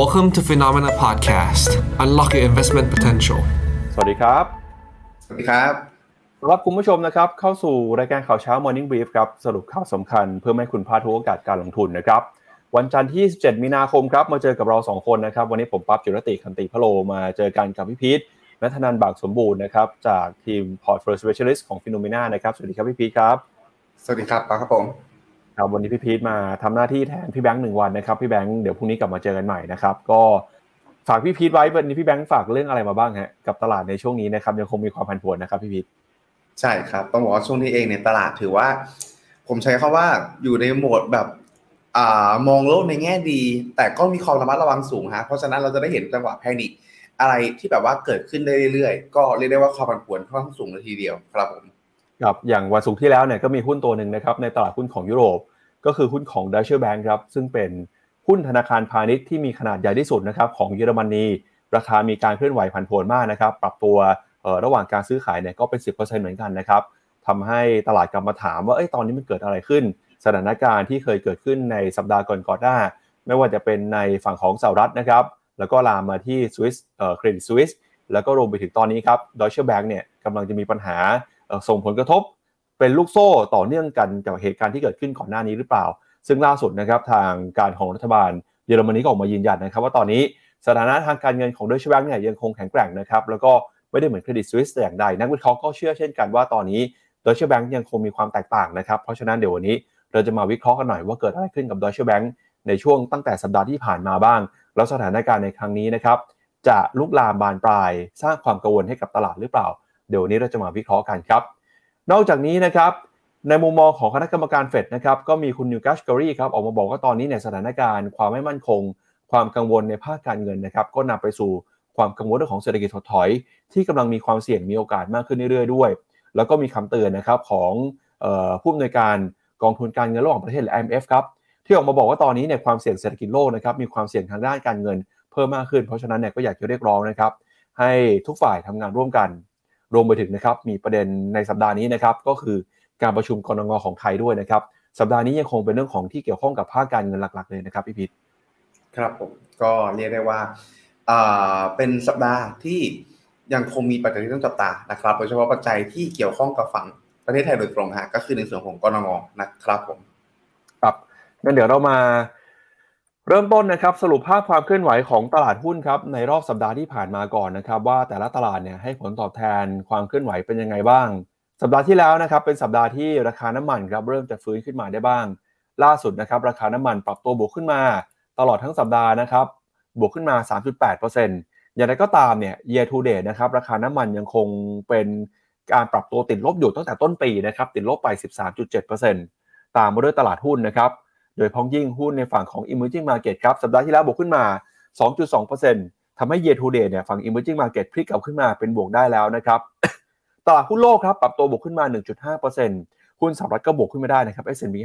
Welcome to Phenomena Podcast. Unlock your investment potential. สวัสดีครับ สวัสดีครับรับคุณผู้ชมนะครับ เข้าสู่รายการข่าวเช้า Morning Brief ครับ สรุปข่าวสำคัญเพื่อไม่ให้คุณพลาดทุกโอกาสการลงทุนนะครับ วันจันทร์ที่17มีนาคมครับ มาเจอกับเรา 2 คนนะครับ วันนี้ผมปั๊บจุรติคันติพะโลมาเจอกันกับพี่พีทนัทนันท์บากสมบูรณ์นะครับ จากทีม Portfolio Specialist ของ Phenomena นะครับ สวัสดีครับพี่พีทครับ สวัสดีครับปาครับผม ครับวันนี้พี่พีทมาทำหน้าที่แทนพี่แบงค์หนึ่งวันนะครับพี่แบงค์เดี๋ยวพรุ่งนี้กลับมาเจอกันใหม่นะครับก็ฝากพี่พีทไว้วันนี้พี่แบงค์ฝากเรื่องอะไรมาบ้างฮะกับตลาดในช่วงนี้นะครับยังคงมีความผันผวนนะครับพี่พีทใช่ครับต้องบอกว่าช่วงนี้เองในยตลาดถือว่า ผมใช้คำว่าอยู่ในโหมดแบบอ่ามองโลกในแง่ดี แต่ก็มีความระมัดระวังสูงฮะเพราะฉะนั้นเราจะได้เห็นจังหวะ panic อะไรที่แบบว่าเกิดขึ้นได้เรื่อยๆก็เรียกได้ว่าความผันผวนค่อนข้างสูงเลยทีเดียวครับผม ครับอย่างวันศุกร์ที่แล้วเนี่ยก็มีหุ้นตัวหนึ่งนะครับในตลาดหุ้นของยุโรป ก็คือหุ้นของ Deutsche Bank ครับซึ่งเป็นหุ้นธนาคารพาณิชย์ที่มีขนาดใหญ่ที่สุดนะครับของเยอรมนีราคามีการเคลื่อนไหวผันผวนมากนะครับปรับตัวระหว่างการซื้อขายเนี่ยก็เป็น 10%เหมือนกันนะครับทำให้ตลาดกลับมาถามว่าเอ้ยตอนนี้มันเกิดอะไรขึ้น สถานการณ์ที่เคยเกิดขึ้นในสัปดาห์ก่อนก่อนหน้า ไม่ว่าจะเป็นในฝั่งของสหรัฐนะครับแล้วก็ลามมาที่สวิสเครดิตสวิสแล้วก็รวมไปถึงตอนนี้ครับดอยเชอร์แบงก์เนี่ยกำลังจะมีปัญหา ส่งผลกระทบเป็นลูกโซ่ต่อเนื่องกันกับเหตุการณ์ที่เกิดขึ้นก่อนหน้านี้หรือเปล่า ซึ่งล่าสุดนะครับทางการของรัฐบาลเยอรมนีก็ออกมายืนยันนะครับ ว่าตอนนี้สถานะทางการเงินของดอยช์แบงก์เนี่ยยังคงแข็งแกร่งนะครับแล้วก็ไม่ได้เหมือนเครดิตสวิสแต่อย่างใดนักวิเคราะห์ก็เชื่อเช่นกันว่าตอนนี้ดอยช์แบงก์ยังคงมีความแตกต่างนะครับเพราะฉะนั้นเดี๋ยววันนี้เราจะมาวิเคราะห์กันหน่อยว่าเกิดอะไรขึ้นกับดอยช์แบงก์ในช่วงตั้งแต่สัปดาห์ที่ผ่านมาบ้าง แล้วสถานการณ์ในครั้งนี้นะครับจะลุกลามบานปลายสร้างความกังวลให้กับตลาดหรือเปล่า เดี๋ยววันนี้เราจะมาวิเคราะห์กันครับ นอกจากนี้นะครับในมุมมองของคณะกรรมการเฟดนะครับก็มีคุณนิวกัชกอรีครับออกมาบอกว่าตอนนี้เนี่ยสถานการณ์ความไม่มั่นคง ความกังวลในภาคการเงินนะครับก็นำไปสู่ความกังวลเรื่องของเศรษฐกิจถดถอย ที่กำลังมีความเสี่ยงมีโอกาสมากขึ้นเรื่อยๆด้วย แล้วก็มีคำเตือนนะครับของออผู้อำนวยการกองทุนการเงินระหว่างประเทศหรือ IMF ครับที่ออกมาบอกว่าตอนนี้เนี่ยความเสี่ยงเศรษฐกิจโลกนะครับมีความเสี่ยงทางด้านการเงิน เพิ่มมากขึ้นเพราะฉะนั้นเนี่ยก็อยากจะเรียกร้องนะครับให้ทุกฝ่ายทำงานร่วมกัน รวมไปถึงนะครับมีประเด็นในสัปดาห์นี้นะครับก็คือการประชุมกรงงของไทยด้วยนะครับสัปดาห์นี้ยังคงเป็นเรื่องของที่เกี่ยวข้องกับภาคการเงินหลัก ๆ เลยนะครับพี่พิษครับผมก็เรียกได้ว่าอ่าเป็นสัปดาห์ที่ยังคงมีปัจจัยที่ต้องจับตานะครับโดยเฉพาะปัจจัยที่เกี่ยวข้องกับฝั่งประเทศไทยโดยตรงฮะก็คือในส่วนของกรงงนะครับผมครับงั้นเดี๋ยวเรามา เริ่มต้นนะครับสรุปภาพความเคลื่อนไหวของตลาดหุ้นครับในรอบสัปดาห์ที่ผ่านมาก่อนนะครับว่าแต่ละตลาดเนี่ยให้ผลตอบแทนความเคลื่อนไหวเป็นยังไงบ้าง สัปดาห์ที่แล้วนะครับเป็นสัปดาห์ที่ราคาน้ำมันครับเริ่มจะฟื้นขึ้นมาได้บ้าง ล่าสุดนะครับราคาน้ำมันปรับตัวบวกขึ้นมา ตลอดทั้งสัปดาห์นะครับบวกขึ้นมา 3.8%อย่างไรก็ตามเนี่ย year to date นะครับราคาน้ำมันยังคงเป็นการปรับตัวติดลบอยู่ตั้งแต่ต้นปีนะครับติดลบไป 13.7%ตามมาด้วยตลาดหุ้นนะครับ โดยพ้องยิ่งหุ้นในฝั่งของ emerging market ครับ สัปดาห์ที่แล้วบวกขึ้นมา 2.2%ทำให้ year to date เนี่ยฝั่ง emerging market พลิกกลับขึ้นมาเป็นบวกได้แล้วนะครับตลาดหุ้นโลกครับปรับตัวบวกขึ้นมา 1.5%หุ้นสหรัฐก็บวกขึ้นมาได้นะครับ S&P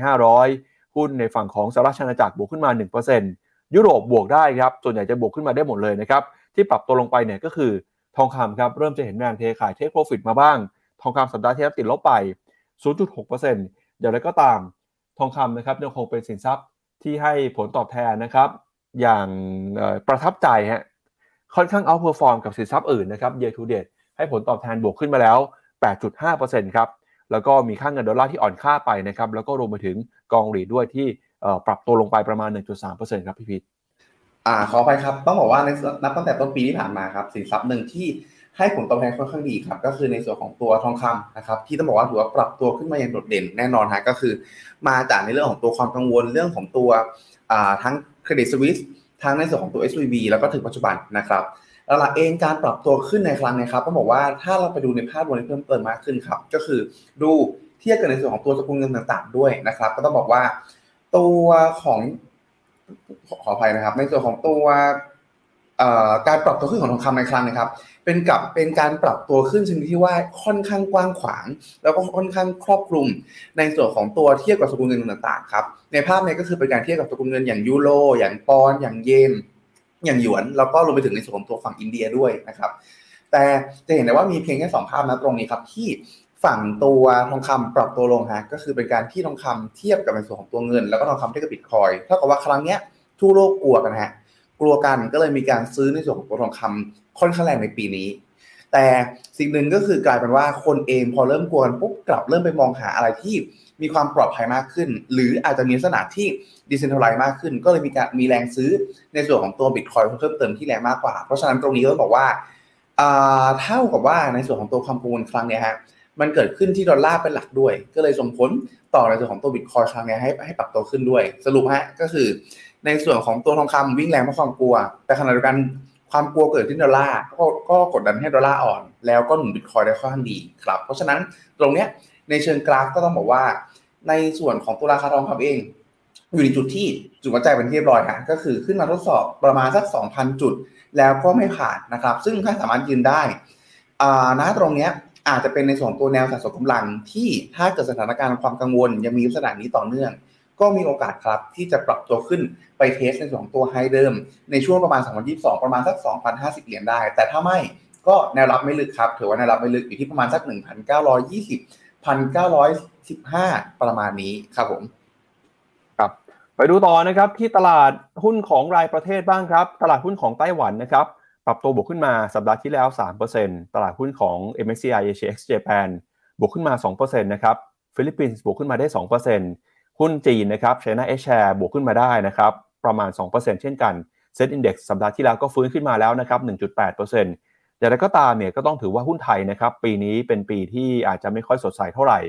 500 หุ้นในฝั่งของสหรัฐอาณาจักรบวกขึ้นมา 1%ยุโรปบวกได้ครับส่วนใหญ่จะบวกขึ้นมาได้หมดเลยนะครับที่ปรับตัวลงไปเนี่ยก็คือทองคำครับเริ่มจะเห็นแรงเทขาย take profit มาบ้าง ทองคำสัปดาห์ที่แล้วติดลบไป 0.6%อย่างไรก็ตาม ทองคำนะครับยังคงเป็นสินทรัพย์ที่ให้ผลตอบแทนนะครับ อย่างประทับใจฮะค่อนข้าง outperform กับสินทรัพย์อื่นนะครับ year to date ให้ผลตอบแทนบวกขึ้นมาแล้ว 8.5%ครับแล้วก็มีค่าเงินดอลลาร์ที่อ่อนค่าไปนะครับแล้วก็รวมไปถึงกอง REIT ด้วยที่ปรับตัวลงไปประมาณ 1.3%ครับพี่พีทอ่าขอไปครับต้องบอกว่าในนับตั้งแต่ต้นปีที่ผ่านมาครับสินทรัพย์หนึ่งที่ ให้ผลตอบแทนค่อนข้างดีครับ ก็คือในส่วนของตัวทองคำนะครับ ที่ต้องบอกว่าถือว่าปรับตัวขึ้นมาอย่างโดดเด่นแน่นอนฮะก็คือ มาจากในเรื่องของตัวความกังวลเรื่องของตัวทั้งเครดิตสวิสทั้งในส่วนของตัว SVB แล้วก็ถึงปัจจุบันนะครับแล้วหลักเองการปรับตัวขึ้นในครั้งนี้ครับต้องบอกว่าถ้าเราไปดูในภาพรวมเพิ่มเติมมากขึ้นครับก็คือดูเทียบกันในส่วนของตัวสกุลเงินต่างๆ ด้วยนะครับ ก็ต้องบอกว่าตัวของขออภัยนะครับ ในส่วนของตัวการปรับตัวขึ้นของทองคำในครั้งนะครับ เป็นกับเป็นการปรับตัวขึ้นชนิดที่ว่าค่อนข้างกว้างขวาง แล้วก็ค่อนข้างครอบคลุม ในส่วนของตัวเทียบกับสกุลเงินต่างๆครับในภาพนี้ก็คือเป็นการเทียบกับสกุลเงินอย่างยูโรอย่างปอนอย่างเยนอย่างหยวนแล้วก็รวมไปถึงในส่วนของตัวฝั่งอินเดียด้วยนะครับแต่จะเห็นได้ว่ามีเพียงแค่สองภาพนะตรงนี้ครับที่ฝั่งตัวทองคำปรับตัวลงฮะก็คือเป็นการที่ทองคำเทียบกับในส่วนของตัวเงิน แล้วก็ทองคำเทียบกับบิตคอยเท่ากับว่าครั้งเนี้ยทั่วโลกกลัวกันฮะ กลัวกันก็เลยมีการซื้อในส่วนของตัวทองคำค่อนข้างแรงในปีนี้ แต่สิ่งหนึ่งก็คือกลายเป็นว่าคนเองพอเริ่มกลัวกันปุ๊บกลับเริ่มไปมองหาอะไรที่มีความปลอดภัยมากขึ้น หรืออาจจะมีลักษณะที่ดิเซนทัลไลซ์มากขึ้น ก็เลยมีการมีแรงซื้อในส่วนของตัวบิตคอยน์เพิ่มเติมที่แรงมากกว่า เพราะฉะนั้นตรงนี้ก็บอกว่าเท่ากับว่าในส่วนของตัวความกังวลครั้งนี้ฮะ มันเกิดขึ้นที่ดอลลาร์เป็นหลักด้วย ก็เลยส่งผลต่อในส่วนของตัวบิตคอยน์ครั้งนี้ให้ให้ปรับตัวขึ้นด้วย สรุปฮะก็คือ ในส่วนของตัวทองคำวิ่งแรงเพราะความกลัว แต่ขณะเดียวกันความกลัวเกิดที่ดอลลาร์ก็ก็กดดันให้ดอลลาร์อ่อน แล้วก็หนุนบิตคอยน์ได้ค่อนข้างดีครับเพราะฉะนั้นตรงเนี้ยในเชิงกราฟก็ต้องบอกว่า ในส่วนของตัวราคาทองคำเอง อยู่ในจุดที่จุดวัดใจเป็นที่เรียบร้อยฮะก็คือขึ้นมาทดสอบประมาณสัก 2,000 จุด แล้วก็ไม่ผ่านนะครับ ซึ่งถ้าสามารถยืนได้อ่าณตรงเนี้ย อาจจะเป็นในส่วนตัวแนวสะสมกำลังที่ถ้าเกิดสถานการณ์ความกังวลยังมีลักษณะนี้ต่อเนื่อง ก็มีโอกาสครับที่จะปรับตัวขึ้นไปเทสในส่วนของตัวไฮเดิม ในช่วงประมาณ 2022 ประมาณสัก 2,050 เหรียญได้ แต่ถ้าไม่ก็แนวรับไม่ลึกครับถือว่าแนวรับไม่ลึกอยู่ที่ประมาณสัก 1,920 1,915 ประมาณนี้ครับผมครับไปดูต่อนะครับที่ตลาดหุ้นของรายประเทศบ้างครับ ตลาดหุ้นของไต้หวันนะครับ ปรับตัวบวกขึ้นมาสัปดาห์ที่แล้ว 3%ตลาดหุ้นของ MSCI Asia X Japan บวกขึ้นมา 2%นะครับฟิลิปปินส์บวกขึ้นมาได้ 2%หุ้นจีนนะครับ China H Share บวกขึ้นมาได้นะครับประมาณ 2%เช่นกัน Set Index สัปดาห์ที่แล้วก็ฟื้นขึ้นมาแล้วนะครับ1.8%อย่างไรก็ตามเนี่ยก็ต้องถือว่าหุ้นไทยนะครับปีนี้เป็นปีที่อาจจะไม่ค่อยสดใสเท่าไหร่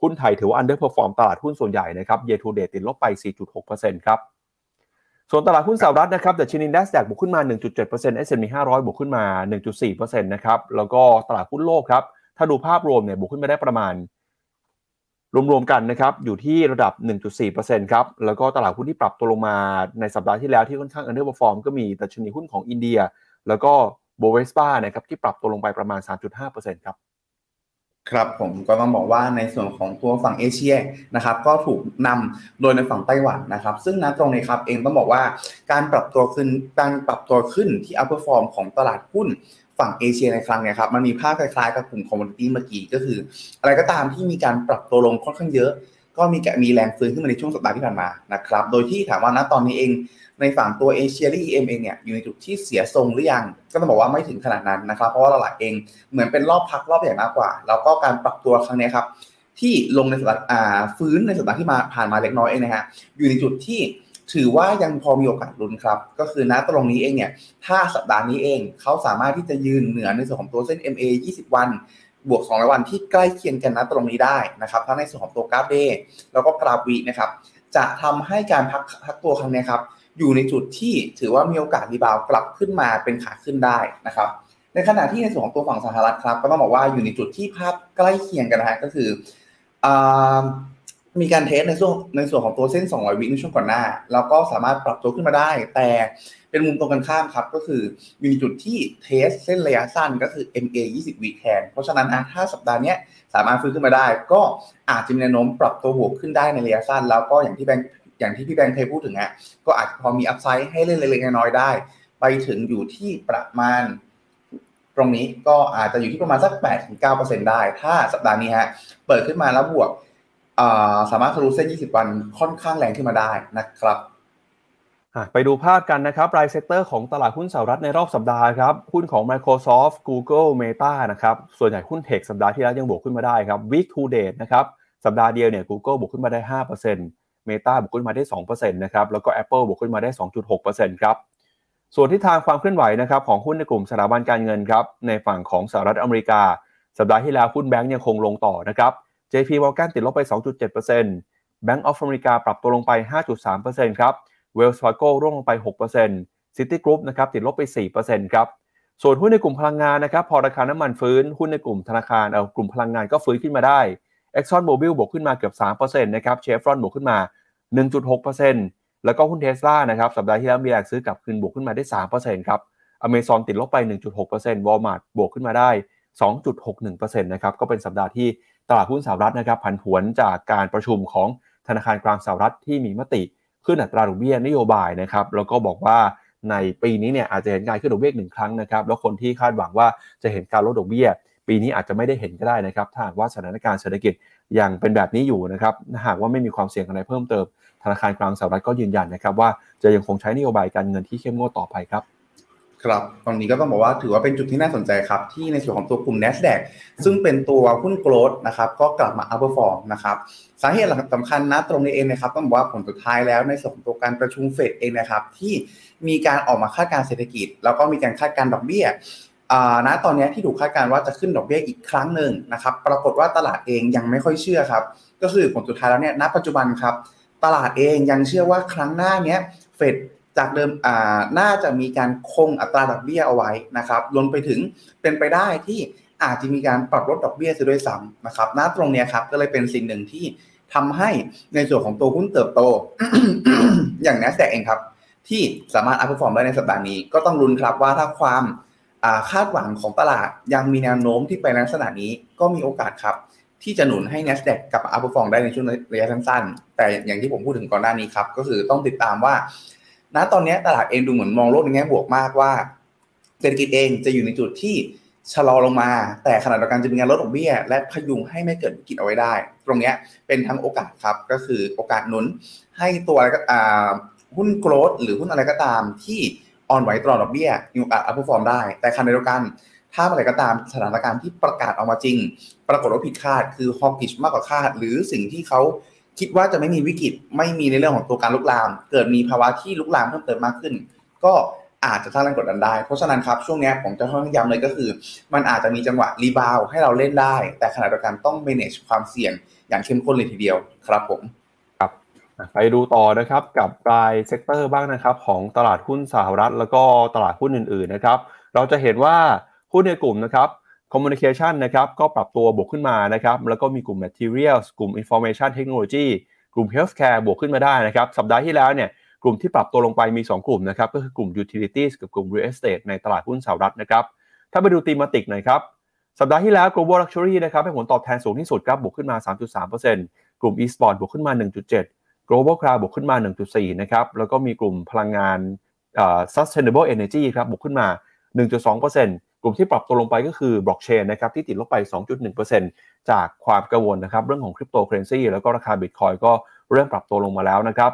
หุ้นไทยถือว่า underperform ตลาดหุ้นส่วนใหญ่นะครับ year to date ติดลบไป 4.6%ครับ ส่วนตลาดหุ้นสหรัฐนะครับดัชนี NASDAQ บวกขึ้นมา 1.7% S&P 500 บวกขึ้นมา 1.4%นะครับแล้วก็ตลาดหุ้นโลกครับถ้าดูภาพรวมเนี่ยบวกขึ้นมาได้ประมาณ รวมๆกันนะครับอยู่ที่ระดับ 1.4%ครับแล้วก็ตลาดหุ้นที่ปรับตัวลงมาในสัปดาห์ที่แล้วที่ค่อนข้าง underperform ก็มีดัชนีหุ้นของอินเดีย แล้วก็โบเวสปานะครับที่ปรับตัวลงไปประมาณ 3.5%ครับ ครับผมก็ต้องบอกว่าในส่วนของตัวฝั่งเอเชียนะครับก็ถูกนำโดยในฝั่งไต้หวันนะครับ ซึ่งนะตรงนี้ครับเองต้องบอกว่าการปรับตัวขึ้นการปรับตัวขึ้นที่ outperform ของตลาดหุ้นฝั่งเอเชียในครั้งนี้ครับมันมีภาพคล้ายๆกับกลุ่ม commodity เมื่อกี้ก็คือ อะไรก็ตามที่มีการปรับตัวลงค่อนข้างเยอะ ก็มีมีแรงฟื้นขึ้นมาในช่วงสัปดาห์ที่ผ่านมานะครับ โดยที่ถามว่าณตอนนี้เองในฝั่งตัวเอเชียและ EM เองเนี่ยอยู่ในจุดที่เสียทรงหรือยัง ก็ต้องบอกว่าไม่ถึงขนาดนั้นนะครับ เพราะว่าตลาดเองเหมือนเป็นรอบพักรอบใหญ่มากกว่า แล้วก็การปรับตัวครั้งนี้ครับที่ลงในสัปดาห์ฟื้นในสัปดาห์ที่มาผ่านมาเล็กน้อยเองนะฮะอยู่ในจุดที่ถือว่ายังพอมีโอกาสลุ้นครับ ก็คือณตรงนี้เองเนี่ยถ้าสัปดาห์นี้เองเขาสามารถที่จะยืนเหนือในส่วนของตัวเส้น MA 20 วัน บวก200วันที่ใกล้เคียงกันณตรงนี้ได้นะครับทั้งในส่วนของตัวกราฟ Day แล้วก็กราฟวีนะครับจะทำให้การพักพักตัวครั้งนี้ครับอยู่ในจุดที่ถือว่ามีโอกาสรีบาวกลับขึ้นมาเป็นขาขึ้นได้นะครับในขณะที่ในส่วนของตัวฝั่งสหรัฐครับ ก็ต้องบอกว่าอยู่ในจุดที่ภาพใกล้เคียงกันนะฮะก็คือมีการเทสในส่วนในส่วนของตัวเส้น 200 วิในช่วงก่อนหน้า แล้วก็สามารถปรับตัวขึ้นมาได้ แต่ เป็นมุมตรงกันข้ามครับ ก็คือมีจุดที่เทสเส้นระยะสั้นก็คือ MA 20วีแคนเพราะฉะนั้นนะถ้าสัปดาห์นี้สามารถฟื้นขึ้นมาได้ ก็อาจจะมีแนวโน้มปรับตัวบวกขึ้นได้ในระยะสั้น แล้วก็อย่างที่แบงค์อย่างที่พี่แบงค์เคยพูดถึงฮะก็อาจจะพอมี upside ให้เล่นเล็กๆน้อยๆได้ ไปถึงอยู่ที่ประมาณตรงนี้ก็อาจจะอยู่ที่ประมาณสัก 8-9%ได้ ถ้าสัปดาห์นี้ฮะ เปิดขึ้นมาแล้วบวก สามารถทะลุเส้น 20 วันค่อนข้างแรงขึ้นมาได้นะครับ ไปดูภาพกันนะครับราย sector ของตลาดหุ้นสหรัฐในรอบสัปดาห์ครับ หุ้นของ Microsoft Google Meta นะครับ ส่วนใหญ่หุ้น tech สัปดาห์ที่แล้วยังบวกขึ้นมาได้ครับ Week to date นะครับ สัปดาห์เดียวเนี่ย Google บวกขึ้นมาได้ 5% Meta บวกขึ้นมาได้ 2%นะครับ แล้วก็ Apple บวกขึ้นมาได้ 2.6%ครับ ส่วนที่ทางความเคลื่อนไหวนะครับของหุ้นในกลุ่มสถาบันการเงินครับ ในฝั่งของสหรัฐอเมริกา สัปดาห์ที่แล้วหุ้นแบงก์ยังคงลงต่อนะครับ JP Morgan ติดลบไป 2.7% Bank of America ปรับตัวลงไป 5.3%ครับ Wells Fargo ร่วงลงไป6% Citigroup นะครับติดลบไป 4%ครับส่วนหุ้นในกลุ่มพลังงานนะครับพอราคาน้ำมันฟื้นหุ้นในกลุ่มธนาคารเอากลุ่มพลังงานก็ฟื้นขึ้นมาได้ Exxon Mobil บวกขึ้นมาเกือบ 3%นะครับ Chevron บวกขึ้นมา 1.6%แล้วก็หุ้นเทสลานะครับสัปดาห์ที่แล้วมีแรงซื้อกลับคืนบวกขึ้นมาได้ 3%ครับ Amazon ติดลบไป 1.6% Walmart บวกขึ้นมาได้ 2.61%นะครับก็เป็นสัปดาห์ที่ตลาดหุ้นสหรัฐนะครับผันผวนจากการประชุมของธนาคารกลางสหรัฐที่มีมติ ขึ้นอัตราดอกเบี้ยนโยบายนะครับแล้วก็บอกว่าในปีนี้เนี่ยอาจจะเห็นการขึ้นดอกเบี้ยหนึ่งครั้งนะครับแล้วคนที่คาดหวังว่าจะเห็นการลดดอกเบี้ย ปีนี้อาจจะไม่ได้เห็นก็ได้นะครับถ้าหากว่าสถานการณ์เศรษฐกิจยังเป็นแบบนี้อยู่นะครับหากว่าไม่มีความเสี่ยงอะไรเพิ่มเติมธนาคารกลางสหรัฐก็ยืนยันนะครับว่าจะยังคงใช้นโยบายการเงินที่เข้มงวดต่อไปครับครับตรงนี้ก็ต้องบอกว่าถือว่าเป็นจุดที่น่าสนใจครับ ที่ในส่วนของตัวกลุ่ม NASDAQ ซึ่งเป็นตัวหุ้น growth นะครับก็กลับมา outperform นะครับ สาเหตุหลักสำคัญนะตรงนี้เองนะครับต้องบอกว่าผลสุดท้ายแล้วในส่วนของตัวการประชุมเฟดเองนะครับ ที่มีการออกมาคาดการเศรษฐกิจ แล้วก็มีการคาดการดอกเบี้ยณตอนนี้ที่ถูกคาดการว่าจะขึ้นดอกเบี้ยอีกครั้งหนึ่งนะครับ ปรากฏว่าตลาดเองยังไม่ค่อยเชื่อครับ ก็คือผลสุดท้ายแล้วเนี่ยณปัจจุบันครับ ตลาดเองยังเชื่อว่าครั้งหน้าเนี้ยเฟดจากเดิมน่าจะมีการคงอัตราดอกเบี้ยเอาไว้นะครับรวมไปถึงเป็นไปได้ที่ อาจจะมีการปรับลดดอกเบี้ยซะด้วยซ้ำนะครับณตรงนี้ครับก็เลยเป็นสิ่งหนึ่งที่ทำให้ในส่วนของตัวหุ้นเติบโต อย่าง NASDAQ เองครับ ที่สามารถ outperform ได้ในสัปดาห์นี้ ก็ต้องลุ้นครับว่าถ้าความคาดหวังของตลาดยังมีแนวโน้มที่ไปในลักษณะนี้ก็มีโอกาสครับ ที่จะหนุนให้ NASDAQ กับอัพฟอร์มได้ในช่วงระยะสั้นๆ แต่อย่างที่ผมพูดถึงก่อนหน้านี้ครับ ก็คือต้องติดตามว่า ณตอนนี้ตลาดเองดูเหมือนมองโลกในแง่บวกมากว่าเศรษฐกิจเองจะอยู่ในจุดที่ ชะลอลงมา แต่ขณะเดียวกันจะมีการลดดอกเบี้ย และพยุงให้ไม่เกิดวิกฤตเอาไว้ได้ ตรงนี้เป็นทั้งโอกาสครับก็คือโอกาสหนุนให้ตัวหุ้นโกลดหรือหุ้นอะไรก็ตามที่อ่อนไหวตลอดดอกเบี้ยมีโอกาสอัพฟอร์มได้ แต่ขณะเดียวกันถ้าอะไรก็ตามสถานการณ์ที่ประกาศออกมาจริง ปรากฏว่าผิดคาด คือฮอกิชมากกว่าคาด หรือสิ่งที่เขาคิดว่าจะไม่มีวิกฤตไม่มีในเรื่องของตัวการลุกลาม เกิดมีภาวะที่ลุกลามเพิ่มเติมมากขึ้น ก็ อาจจะสร้างแรงกดดันได้ เพราะฉะนั้นครับช่วงนี้ผมจะค่อนข้างย้ำเลยก็คือ มันอาจจะมีจังหวะ rebound ให้เราเล่นได้ แต่ขณะเดียวกันต้อง manage ความเสี่ยงอย่างเข้มข้นเลยทีเดียวครับผมครับไปดูต่อนะครับกับราย sector บ้างนะครับ ของตลาดหุ้นสหรัฐ แล้วก็ตลาดหุ้นอื่นๆนะครับ เราจะเห็นว่าหุ้นในกลุ่มนะครับ communication นะครับก็ปรับตัวบวกขึ้นมานะครับ แล้วก็มีกลุ่ม materials กลุ่ม information technology กลุ่ม healthcare บวกขึ้นมาได้นะครับ สัปดาห์ที่แล้วเนี่ย กลุ่มที่ปรับตัวลงไปมี 2 กลุ่มนะครับก็คือกลุ่ม utilities กับกลุ่ม real estate ในตลาดหุ้นสหรัฐนะครับถ้าไปดู thematic หน่อยครับสัปดาห์ที่แล้ว global luxury นะครับให้ผลตอบแทนสูงที่สุดครับบวกขึ้นมา 3.3%กลุ่ม e-sport บวกขึ้นมา 1.7 global cloud บวกขึ้นมา 1.4 นะครับแล้วก็มีกลุ่มพลังงาน sustainable energy ครับบวกขึ้นมา 1.2%กลุ่มที่ปรับตัวลงไปก็คือ blockchain นะครับที่ติดลบไป 2.1%จากความกังวลนะครับเรื่องของคริปโตเคอเรนซีแล้วก็ราคาบิตคอยน์ก็เริ่มปรับตัวลงมาแล้วนะครับ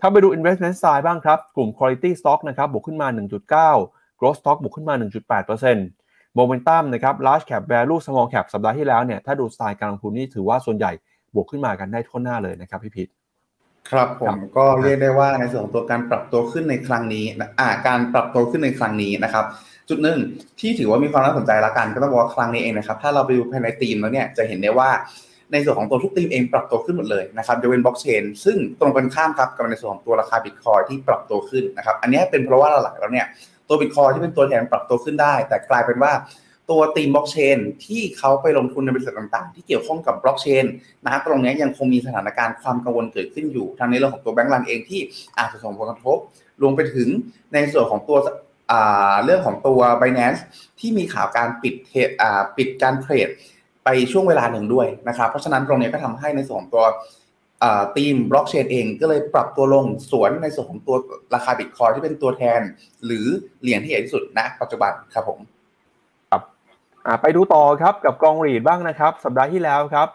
ถ้าไปดู investment style บ้างครับ กลุ่ม quality stock นะครับบวกขึ้นมา 1.9 growth stock บวกขึ้นมา 1.8% momentum นะครับ large cap value small cap สัปดาห์ที่แล้วเนี่ยถ้าดูสไตล์การลงทุนนี่ถือว่าส่วนใหญ่บวกขึ้นมากันได้ทั่วหน้าเลยนะครับพี่พิษครับผมก็เรียกได้ว่าในส่วนของตัวการปรับตัวขึ้นในครั้งนี้อ่าการปรับตัวขึ้นในครั้งนี้นะครับ จุดหนึ่งที่ถือว่ามีความน่าสนใจละกันก็ต้องบอกว่าครั้งนี้เองนะครับ ถ้าเราไปดูภายในทีมแล้วเนี่ยจะเห็นได้ว่า ในส่วนของตัวทุกทีมเองปรับตัวขึ้นหมดเลยนะครับยกเว้นบล็อกเชนซึ่งตรงกันข้ามครับกับในส่วนของตัวราคาบิตคอยที่ปรับตัวขึ้นนะครับอันนี้เป็นเพราะว่าหลักๆแล้วเนี่ยตัวบิตคอยที่เป็นตัวแทนปรับตัวขึ้นได้ แต่กลายเป็นว่าตัวทีมบล็อกเชนที่เขาไปลงทุนในบริษัทต่างๆ ที่เกี่ยวข้องกับบล็อกเชนนะตรงนี้ยังคงมีสถานการณ์ความกังวลเกิดขึ้นอยู่ทางในเรื่องของตัวแบงก์รันเองที่อาจจะส่งผลกระทบรวมไปถึงในส่วนของตัวเรื่องของตัว b i n a n c e ที่มีข่าวการปิดเทรดปิดการเทรด ไปช่วงเวลาหนึ่งด้วยนะครับ เพราะฉะนั้นตรงนี้ก็ทำให้ในส่วนของตัวทีมบล็อกเชนเองก็เลยปรับตัวลงสวนในส่วนของตัวราคาบิตคอยที่เป็นตัวแทน หรือเหรียญที่ใหญ่ที่สุดณปัจจุบันครับผมครับไปดูต่อครับกับกองหรีดบ้างนะครับ สัปดาห์ที่แล้วครับ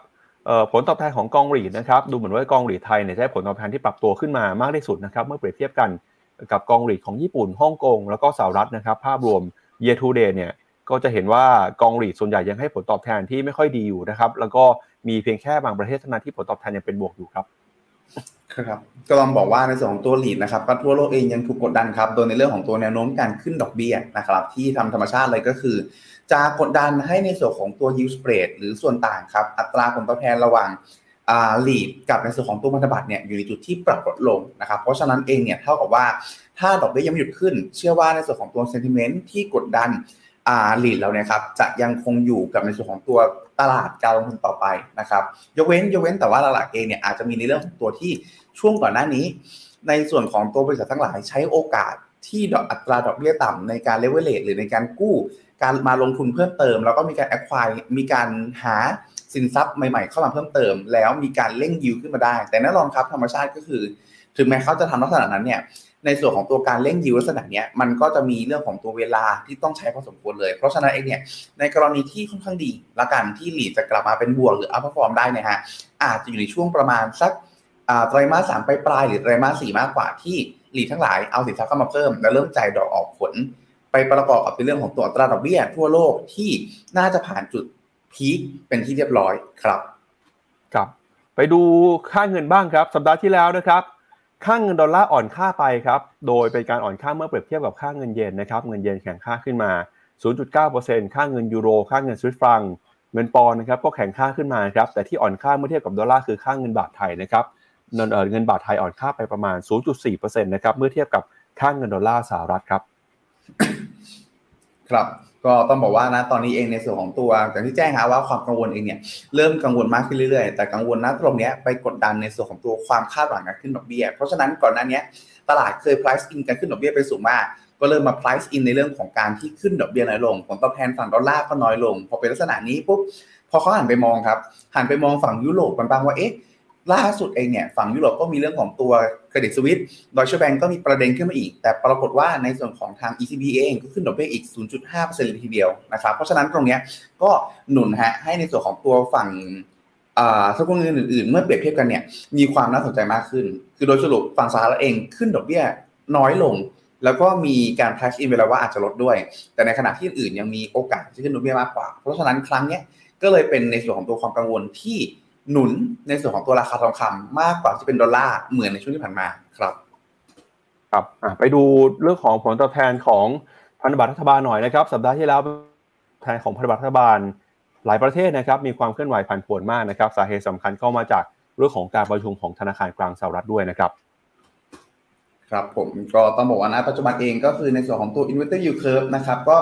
ผลตอบแทนของกองหรีดนะครับดูเหมือนว่ากองหรีดไทยเนี่ยได้ผลตอบแทนที่ปรับตัวขึ้นมามากที่สุดนะครับเมื่อเปรียบเทียบกันกับกองหรีดของญี่ปุ่นฮ่องกงแล้วก็สหรัฐนะครับ ภาพรวม year to d a เนี่ย ก็จะเห็นว่ากองหลีดส่วนใหญ่ยังให้ผลตอบแทนที่ไม่ค่อยดีอยู่นะครับ แล้วก็มีเพียงแค่บางประเทศเท่านั้นที่ผลตอบแทนยังเป็นบวกอยู่ครับครับก็ลองบอกว่าในส่วนของตัวหลีดนะครับก็ทั่วโลกเองยังถูกกดดันครับ โดยในเรื่องของตัวแนวโน้มการขึ้นดอกเบี้ยนะครับ ที่ทำธรรมชาติเลยก็คือ จะกดดันให้ในส่วนของตัว yield spread หรือส่วนต่างครับ อัตราผลตอบแทนระหว่างหลีดกับในส่วนของตัวพันธบัตรเนี่ยอยู่ในจุดที่ปรับลดลงนะครับ เพราะฉะนั้นเองเนี่ยเท่ากับว่าถ้าดอกเบี้ยยังไม่หยุดขึ้น เชื่อว่าในส่วนของตัวเซนติเมนต์ที่กดดัน อ่าลีดเราเนี่ยครับจะยังคงอยู่กับในส่วนของตัวตลาดการลงทุนต่อไปนะครับ ยกเว้นยกเว้นแต่ว่าตลาดเองเนี่ยอาจจะมีในเรื่องของตัวที่ช่วงก่อนหน้านี้ ในส่วนของตัวบริษัททั้งหลายใช้โอกาสที่ดอกอัตราดอกเบี้ยต่ำในการเลเวลเลทหรือในการกู้ การมาลงทุนเพิ่มเติม แล้วก็มีการแอคควายมีการหาสินทรัพย์ใหม่ๆ เข้ามาเพิ่มเติม แล้วมีการเร่งยิวขึ้นมาได้ แต่แน่นอนครับธรรมชาติก็คือ ถึงแม้เขาจะทำลักษณะนั้นเนี่ย ในส่วนของตัวการเล่งยิวลักษณะนี้มันก็จะมีเรื่องของตัวเวลาที่ต้องใช้พอสมควรเลย เพราะฉะนั้นเองเนี่ยในกรณีที่ค่อนข้างดีละกันที่ REIT จะกลับมาเป็นบวกหรือ outperform ได้นะฮะอาจจะอยู่ในช่วงประมาณสักไตรมาสสามปลายหรือไตรมาสสี่มากกว่าที่ REIT ทั้งหลายเอาสินทรัพย์เข้ามาเพิ่ม และเริ่มจ่ายดอกออกผล ไปประกอบกับเป็นเรื่องของตัวอัตราดอกเบี้ยทั่วโลกที่น่าจะผ่านจุด peakเป็นที่เรียบร้อยครับครับ ไปดูค่าเงินบ้างครับ สัปดาห์ที่แล้วนะครับ ค่าเงินดอลลาร์อ่อนค่าไปครับ โดยเป็นการอ่อนค่าเมื่อเปรียบเทียบกับค่าเงินเยนนะครับ เงินเยนแข็งค่าขึ้นมา 0.9%ค่าเงินยูโร ค่าเงินสวิตฟรัง เงินปอนนะครับก็แข็งค่าขึ้นมาครับ แต่ที่อ่อนค่าเมื่อเทียบกับดอลลาร์คือค่าเงินบาทไทยนะครับ เงินบาทไทยอ่อนค่าไปประมาณ 0.4%นะครับ เมื่อเทียบกับค่าเงินดอลลาร์สหรัฐครับ ครับ ก็ต้องบอกว่านะตอนนี้เองในส่วนของตัวอย่างที่แจ้งฮะว่าความกังวลเองเนี่ยเริ่มกังวลมากขึ้นเรื่อยๆ แต่กังวลนะตรงนี้ไปกดดันในส่วนของตัวความคาดหวังการขึ้นดอกเบี้ย เพราะฉะนั้นก่อนหน้านี้ตลาดเคย price in การขึ้นดอกเบี้ยไปสูงมาก ก็เริ่มมา price in ในเรื่องของการที่ขึ้นดอกเบี้ยน้อยลงผลตอบแทนฝั่งดอลลาร์ก็น้อยลง พอเป็นลักษณะนี้ปุ๊บพอเขาหันไปมองครับหันไปมองฝั่งยุโรปกันบ้างว่าเอ๊ะ ล่าสุดเองเนี่ยฝั่งยุโรปก็มีเรื่องของตัวเครดิตสวิตดอยเชแบงก็มีประเด็นขึ้นมาอีก แต่ปรากฏว่าในส่วนของทาง ECB เองก็ขึ้นดอกเบี้ยอีก 0.5%เลยทีเดียวนะครับ เพราะฉะนั้นตรงนี้ก็หนุนฮะให้ในส่วนของตัวฝั่งสกุลเงินอื่นๆ เมื่อเปรียบเทียบกันเนี่ยมีความน่าสนใจมากขึ้น คือโดยสรุปฝั่งสหรัฐเองขึ้นดอกเบี้ยน้อยลง แล้วก็มีการ price in ไปแล้วว่าอาจจะลดด้วย แต่ในขณะที่อื่นยังมีโอกาสที่ขึ้นดอกเบี้ยมากกว่า เพราะฉะนั้นครั้งนี้ก็เลยเป็นในส่วนของตัวความกังวลที่ หนุนในส่วนของตัวราคาทองคำมากกว่าที่เป็นดอลลาร์เหมือนในช่วงที่ผ่านมาครับ ครับไปดูเรื่องของผลตอบแทนของพันธบัตรรัฐบาลหน่อยนะครับ สัปดาห์ที่แล้วแทนของพันธบัตรรัฐบาล หลายประเทศนะครับมีความเคลื่อนไหวผันผวนมากนะครับ สาเหตุสำคัญก็มาจากเรื่องของการประชุมของธนาคารกลางสหรัฐด้วยนะครับ ครับผมก็ต้องบอกว่าณปัจจุบันเองก็คือในส่วนของตัว inverted yield curve นะครับก็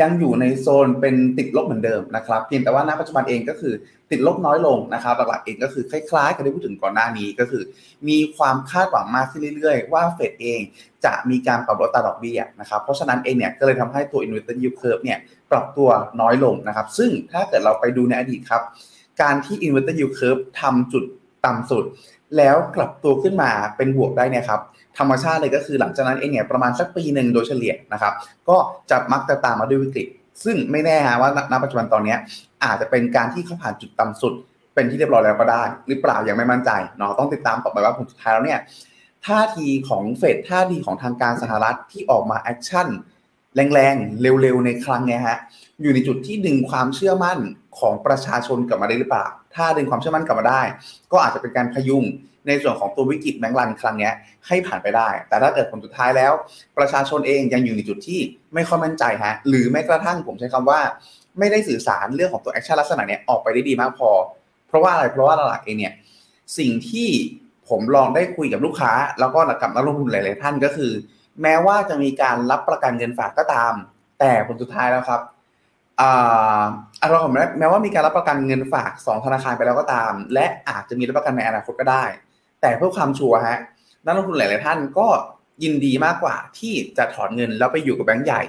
ยังอยู่ในโซนเป็นติดลบเหมือนเดิมนะครับเพียงแต่ว่าณปัจจุบันเองก็คือติดลบน้อยลงนะครับหลักๆเองก็คือคล้ายๆ กับที่พูดถึงก่อนหน้านี้ก็คือ มีความคาดหวังมากขึ้นเรื่อยๆ ว่าเฟดเองจะมีการปรับลดตาดอกเบี้ยนะครับเพราะฉะนั้นเองเนี่ยก็เลยทำให้ตัว inverted yield curve เนี่ยปรับตัวน้อยลงนะครับซึ่งถ้าเกิดเราไปดูในอดีตครับการที่ inverted yield curve ทำจุดต่ำสุด แล้วกลับตัวขึ้นมาเป็นบวกได้เนี่ยครับ ธรรมชาติเลยก็คือหลังจากนั้นเองเนี่ยประมาณสักปีหนึ่งโดยเฉลี่ยนะครับ ก็จะมักจะตามมาด้วยวิกฤต ซึ่งไม่แน่ว่าณปัจจุบันตอนนี้อาจจะเป็นการที่เขาผ่านจุดต่ำสุด เป็นที่เรียบร้อยแล้วก็ได้ หรือเปล่ายังไม่มั่นใจเนาะต้องติดตามต่อไปว่าผลสุดท้ายแล้วเนี่ยท่าทีของเฟดท่าทีของทางการสหรัฐที่ออกมา actionแรงๆ เร็วๆ ในครั้งเนี้ฮะอยู่ในจุดที่ดึงความเชื่อมั่นของประชาชนกลับมาได้หรือเปล่า ถ้าดึงความเชื่อมั่นกลับมาได้ ก็อาจจะเป็นการพยุง ในส่วนของตัววิกฤต bank run ครั้งนี้ให้ผ่านไปได้ แต่ถ้าเกิดผลสุดท้ายแล้ว ประชาชนเองยังอยู่ในจุดที่ไม่ค่อยมั่นใจฮะหรือแม้กระทั่งผมใช้คำว่า ไม่ได้สื่อสารเรื่องของตัว action ลักษณะเนี้ยออกไปได้ดีมากพอ เพราะว่าอะไรเพราะว่าหลักเองเนี่ยสิ่งที่ผมลองได้คุยกับลูกค้า แล้วก็กับนักลงทุนหลายๆท่านก็คือ แม้ว่าจะมีการรับประกันเงินฝากก็ตาม แต่ผลสุดท้ายแล้วครับอ่าเราผมแม้ว่ามีการรับประกันเงินฝาก 2 ธนาคารไปแล้วก็ตาม และอาจจะมีรับประกันในอนาคตก็ได้ แต่เพื่อความชัวร์ฮะนักลงทุนหลาย ๆ ท่านก็ยินดีมากกว่าที่จะถอนเงินแล้วไปอยู่กับแบงก์ใหญ่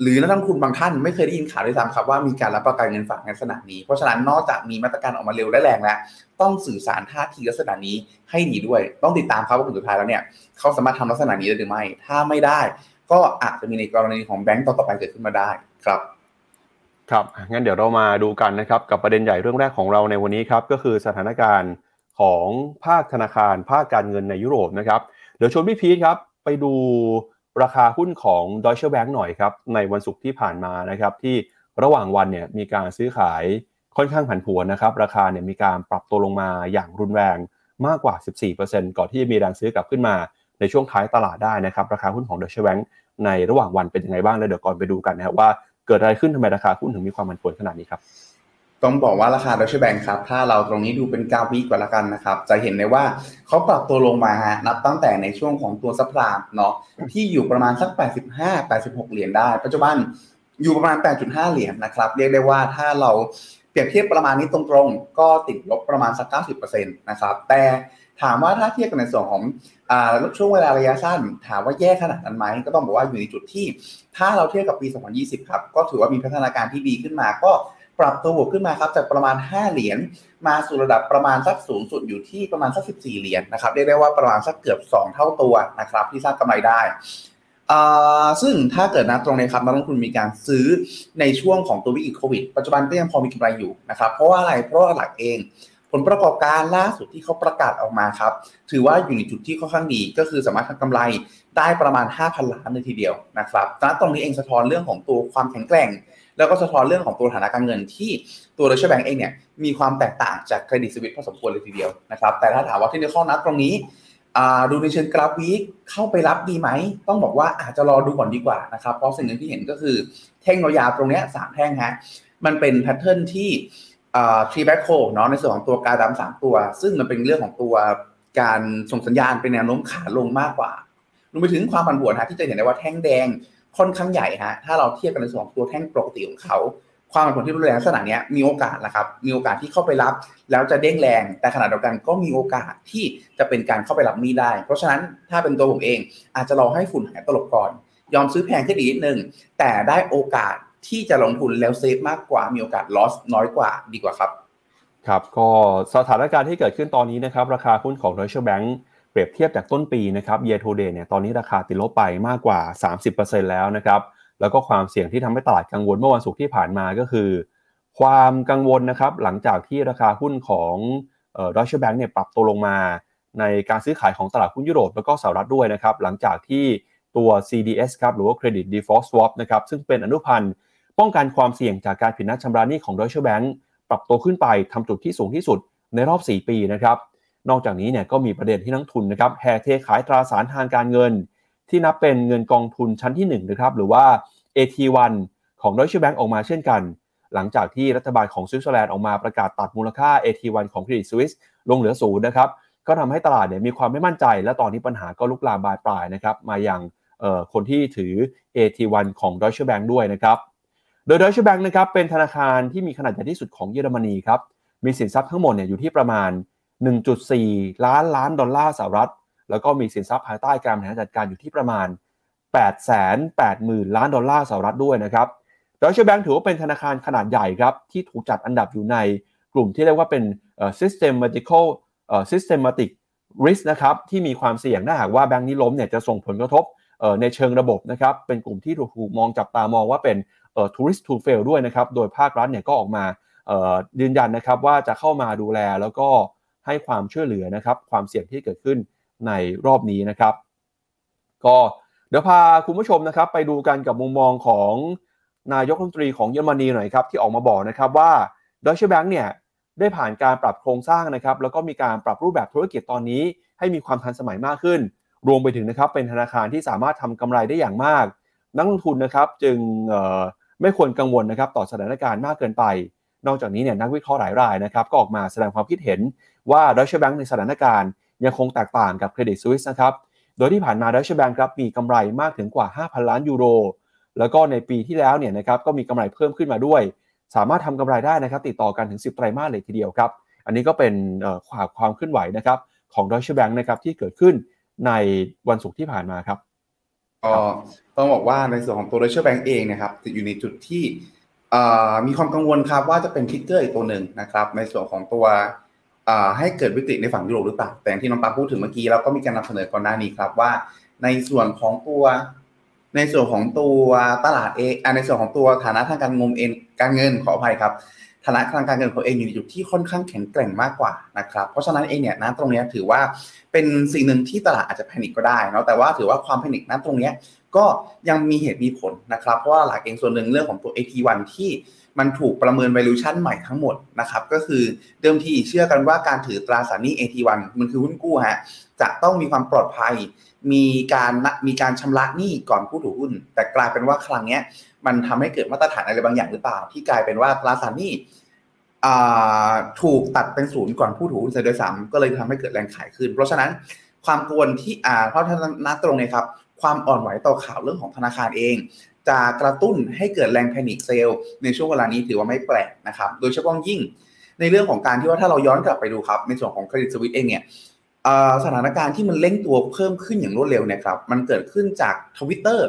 หรือนักลงทุนบางท่านไม่เคยได้ยินข่าวด้วยซ้ำครับว่ามีการรับประกันเงินฝากในลักษณะนี้ เพราะฉะนั้นนอกจากมีมาตรการออกมาเร็วและแรงแล้วต้องสื่อสารท่าทีลักษณะนี้ให้ดีด้วย ต้องติดตามครับว่าผลสุดท้ายแล้วเนี่ยเขาสามารถทำลักษณะนี้ได้หรือไม่ ถ้าไม่ได้ ก็อาจจะมีในกรณีของแบงก์ต่อไปเกิดขึ้นมาได้ครับครับงั้นเดี๋ยวเรามาดูกันนะครับกับประเด็นใหญ่เรื่องแรกของเราในวันนี้ครับก็คือสถานการณ์ ของภาคธนาคาร ภาคการเงินในยุโรปนะครับ เดี๋ยวชวนพี่พีทครับ ไปดูราคาหุ้นของ Deutsche Bank หน่อยครับ ในวันศุกร์ที่ผ่านมานะครับ ที่ระหว่างวันเนี่ยมีการซื้อขายค่อนข้างผันผวนนะครับ ราคาเนี่ยมีการปรับตัวลงมาอย่างรุนแรงมากกว่า 14%ก่อนที่จะมีแรงซื้อกลับขึ้นมาในช่วงท้ายตลาดได้นะครับ ราคาหุ้นของ Deutsche Bank ในระหว่างวันเป็นยังไงบ้างแล้วเดี๋ยวก่อนไปดูกันนะครับว่าเกิดอะไรขึ้นทำไมราคาหุ้นถึงมีความผันผวนขนาดนี้ครับ ต้องบอกว่าราคา Deutsche Bank ครับ ถ้าเราตรงนี้ดูเป็นกราฟ week ดีกว่าละกันนะครับ จะเห็นได้ว่าเขาปรับตัวลงมาฮะ นับตั้งแต่ในช่วงของตัว supply เนาะ ที่อยู่ประมาณสัก 85 86 เหรียญได้ ปัจจุบันอยู่ประมาณ 8.5 เหรียญนะครับ เรียกได้ว่าถ้าเราเปรียบเทียบประมาณนี้ตรงๆ ก็ติดลบประมาณสัก 90%นะครับ แต่ถามว่าถ้าเทียบกันในส่วนของช่วงเวลาระยะสั้น ถามว่าแย่ขนาดนั้นไหมก็ต้องบอกว่าอยู่ในจุดที่ ถ้าเราเทียบกับปี 2020 ครับ ก็ถือว่ามีพัฒนาการที่ดีขึ้นมาก็ ปรับตัวบวกขึ้นมาครับจากประมาณ 5 เหรียญมาสู่ระดับประมาณสักสูงสุดอยู่ที่ประมาณสัก 14 เหรียญนะครับเรียกได้ว่าประมาณสักเกือบ 2 เท่าตัวนะครับที่สร้างกำไรได้ซึ่งถ้าเกิดนะตรงนี้ครับนักลงทุนมีการซื้อในช่วงของตัววิกฤตโควิด ปัจจุบันก็ยังพอมีกำไรอยู่นะครับเพราะว่าอะไรเพราะว่าหลักเอง ผลประกอบการล่าสุดที่เขาประกาศออกมาครับถือว่าอยู่ในจุดที่ค่อนข้างดีก็คือสามารถทำกำไร ได้ประมาณ 5,000 ล้านเลยทีเดียวนะครับดังนั้นตรงนี้เองสะท้อนเรื่องของตัวความแข็งแกร่ง แล้วก็สะท้อนเรื่องของตัวฐานะการเงินที่ตัวเดชแบงก์เองเนี่ยมีความแตกต่างจากเครดิตสวิตพอสมควรเลยทีเดียวนะครับ แต่ถ้าถามว่าที่ในข้อนัดตรงนี้ดูในเชิงกราฟ week เข้าไปรับดีไหม ต้องบอกว่าอาจจะรอดูก่อนดีกว่านะครับ เพราะสิ่งหนึ่งที่เห็นก็คือแท่งยาวตรงนี้สามแท่งฮะ มันเป็น pattern ที่ three black crows เนาะในส่วนของตัวกาดำสามตัว ซึ่งมันเป็นเรื่องของตัวการส่งสัญญาณเป็นแนวโน้มขาลงมากกว่า รวมไปถึงความผันผวนฮะที่จะเห็นได้ว่าแท่งแดงค่อนข้างใหญ่ฮะถ้าเราเทียบกันในส่วนของตัวแท่งปกติของเขา ความผันผวนที่รุนแรงลักษณะนี้มีโอกาสนะครับมีโอกาสที่เข้าไปรับ แล้วจะเด้งแรง แต่ขณะเดียวกันก็มีโอกาสที่จะเป็นการเข้าไปรับมีได้ เพราะฉะนั้นถ้าเป็นตัวผมเอง อาจจะรอให้ฝุ่นหายตลบก่อน ยอมซื้อแพงขึ้นอีกนิดนึงแต่ได้โอกาสที่จะลงทุนแล้วเซฟมากกว่ามีโอกาสลอสน้อยกว่าดีกว่าครับครับก็สถานการณ์ที่เกิดขึ้นตอนนี้นะครับราคาหุ้นของ Deutsche Bank เปรียบเทียบจากต้นปีนะครับ year to date เนี่ยตอนนี้ราคาติดลบไปมากกว่า 30%แล้วนะครับแล้วก็ความเสี่ยงที่ทำให้ตลาดกังวลเมื่อวันศุกร์ที่ผ่านมาก็คือ ความกังวลนะครับหลังจากที่ราคาหุ้นของดอชเชอร์แบงก์เนี่ยปรับตัวลงมา ในการซื้อขายของตลาดหุ้นยุโรปแล้วก็สหรัฐด้วยนะครับหลังจากที่ตัว CDS ครับหรือว่า Credit Default Swap นะครับซึ่งเป็นอนุพันธ์ป้องกันความเสี่ยงจากการผิดนัดชำระหนี้ของ Deutsche Bank ปรับตัวขึ้นไปทำจุดที่สูงที่สุดในรอบ 4 ปีนะครับ นอกจากนี้เนี่ยก็มีประเด็นที่นักทุนนะครับแห่เทขายตราสารทางการเงิน ที่นับเป็นเงินกองทุนชั้นที่1นะครับหรือว่า AT1 ของ Deutsche Bank ออกมาเช่นกัน หลังจากที่รัฐบาลของสวิตเซอร์แลนด์ออกมาประกาศตัดมูลค่า AT1 ของ Credit Suisse ลงเหลือศูนย์นะครับก็ทำให้ตลาดเนี่ยมีความไม่มั่นใจ และตอนนี้ปัญหาก็ลุกลามบานปลายนะครับมาอย่างคนที่ถือ AT1 ของ Deutsche Bank ด้วยนะครับโดย Deutsche Bank นะครับเป็นธนาคารที่มีขนาดใหญ่ที่สุดของเยอรมนีครับมีสินทรัพย์ทั้งหมดเนี่ยอยู่ที่ประมาณ 1.4 ล้านล้านดอลลาร์สหรัฐ แล้วก็มีสินทรัพย์ภายใต้การบริหารจัดการอยู่ที่ประมาณ 880,000 ล้านดอลลาร์สหรัฐด้วยนะครับดอยเชแบงถือว่าเป็นธนาคารขนาดใหญ่ครับ ที่ถูกจัดอันดับอยู่ในกลุ่มที่เรียกว่าเป็น systematical systematic risk นะครับ ที่มีความเสี่ยงถ้าหากว่าแบงค์นี้ล้มเนี่ยจะส่งผลกระทบในเชิงระบบนะครับ เป็นกลุ่มที่ถูกมองจับตามองว่าเป็น tourist to fail ด้วยนะครับ โดยภาครัฐเนี่ยก็ออกมายืนยันนะครับว่าจะเข้ามาดูแลแล้วก็ ให้ความช่วยเหลือนะครับความเสี่ยงที่เกิดขึ้นในรอบนี้นะครับ ก็เดี๋ยวพาคุณผู้ชมนะครับ ไปดูกันกับมุมมองของนายกรัฐมนตรีของเยอรมนีหน่อยครับที่ออกมาบอกนะครับว่าดอยเชแบงก์เนี่ยได้ผ่านการปรับโครงสร้างนะครับ แล้วก็มีการปรับรูปแบบธุรกิจตอนนี้ ให้มีความทันสมัยมากขึ้น รวมไปถึงนะครับเป็นธนาคารที่สามารถทำกำไรได้อย่างมาก นักลงทุนนะครับจึงไม่ควรกังวลนะครับต่อสถานการณ์มากเกินไป นอกจากนี้เนี่ยนักวิเคราะห์หลายรายนะครับก็ออกมาแสดงความคิดเห็นว่าดอยเชแบงก์ในสถานการณ์ยังคงแตกต่างกับเครดิตสวิสนะครับ โดยที่ผ่านมาดอยเชแบงก์ครับมีกำไรมากถึงกว่า 5,000 ล้านยูโร แล้วก็ในปีที่แล้วเนี่ยนะครับก็มีกำไรเพิ่มขึ้นมาด้วย สามารถทำกำไรได้นะครับติดต่อกันถึง 10 ไตรมาสเลยทีเดียวครับ อันนี้ก็เป็นความความเคลื่อนไหวนะครับของ Deutsche Bank นะครับที่เกิดขึ้นในวันศุกร์ที่ผ่านมาครับก็ต้องบอกว่าในส่วนของตัว Deutsche Bank เองนะครับจะอยู่ในจุดที่ มีความกังวลครับว่าจะเป็นทิกเกอร์อีกตัวหนึ่งนะครับ ในส่วนของตัวให้เกิดวิกฤตในฝั่งยุโรปหรือเปล่าแต่ที่น้องปาพูดถึงเมื่อกี้เราก็มีการนำเสนอก่อนหน้านี้ครับว่า ในส่วนของตัว ในส่วนของตัวตลาดเองในส่วนของตัวฐานะทางการเงินเองการเงินขออภัยครับฐานะทางการเงินของเองอยู่ในจุดที่ค่อนข้างแข็งแกร่งมากกว่านะครับเพราะฉะนั้นเองเนี่ยนะตรงนี้ถือว่าเป็นสิ่งหนึ่งที่ตลาดอาจจะแพนิคก็ได้นะแต่ว่าถือว่าความแพนิคนั้นตรงนี้ ก็ยังมีเหตุมีผลนะครับ เพราะว่าหลักเองส่วนหนึ่งเรื่องของตัว AT1 ที่มันถูกประเมิน valuation ใหม่ทั้งหมดนะครับ ก็คือเดิมทีเชื่อกันว่าการถือตราสารหนี้ AT1 มันคือหุ้นกู้ฮะจะต้องมีความปลอดภัย มีการมีการชำระหนี้ก่อนผู้ถือหุ้น แต่กลายเป็นว่าครั้งนี้มันทำให้เกิดมาตรฐานอะไรบางอย่างหรือเปล่า ที่กลายเป็นว่าตราสารหนี้ถูกตัดเป็นศูนย์ก่อนผู้ถือหุ้นเสียโดยซ้ำก็เลยทำให้เกิดแรงขายขึ้น เพราะฉะนั้นความกังวลที่อ่าเพราะท่านนัดตรงนี้ครับ ความอ่อนไหวต่อข่าวเรื่องของธนาคารเอง จะกระตุ้นให้เกิดแรง panic sell ในช่วงเวลานี้ถือว่าไม่แปลกนะครับ โดยเฉพาะยิ่งในเรื่องของการที่ว่าถ้าเราย้อนกลับไปดูครับ ในส่วนของ Credit Suisse เองเนี่ยสถานการณ์ที่มันเร่งตัวเพิ่มขึ้นอย่างรวดเร็วเนี่ยครับมันเกิดขึ้นจากทวิตเตอร์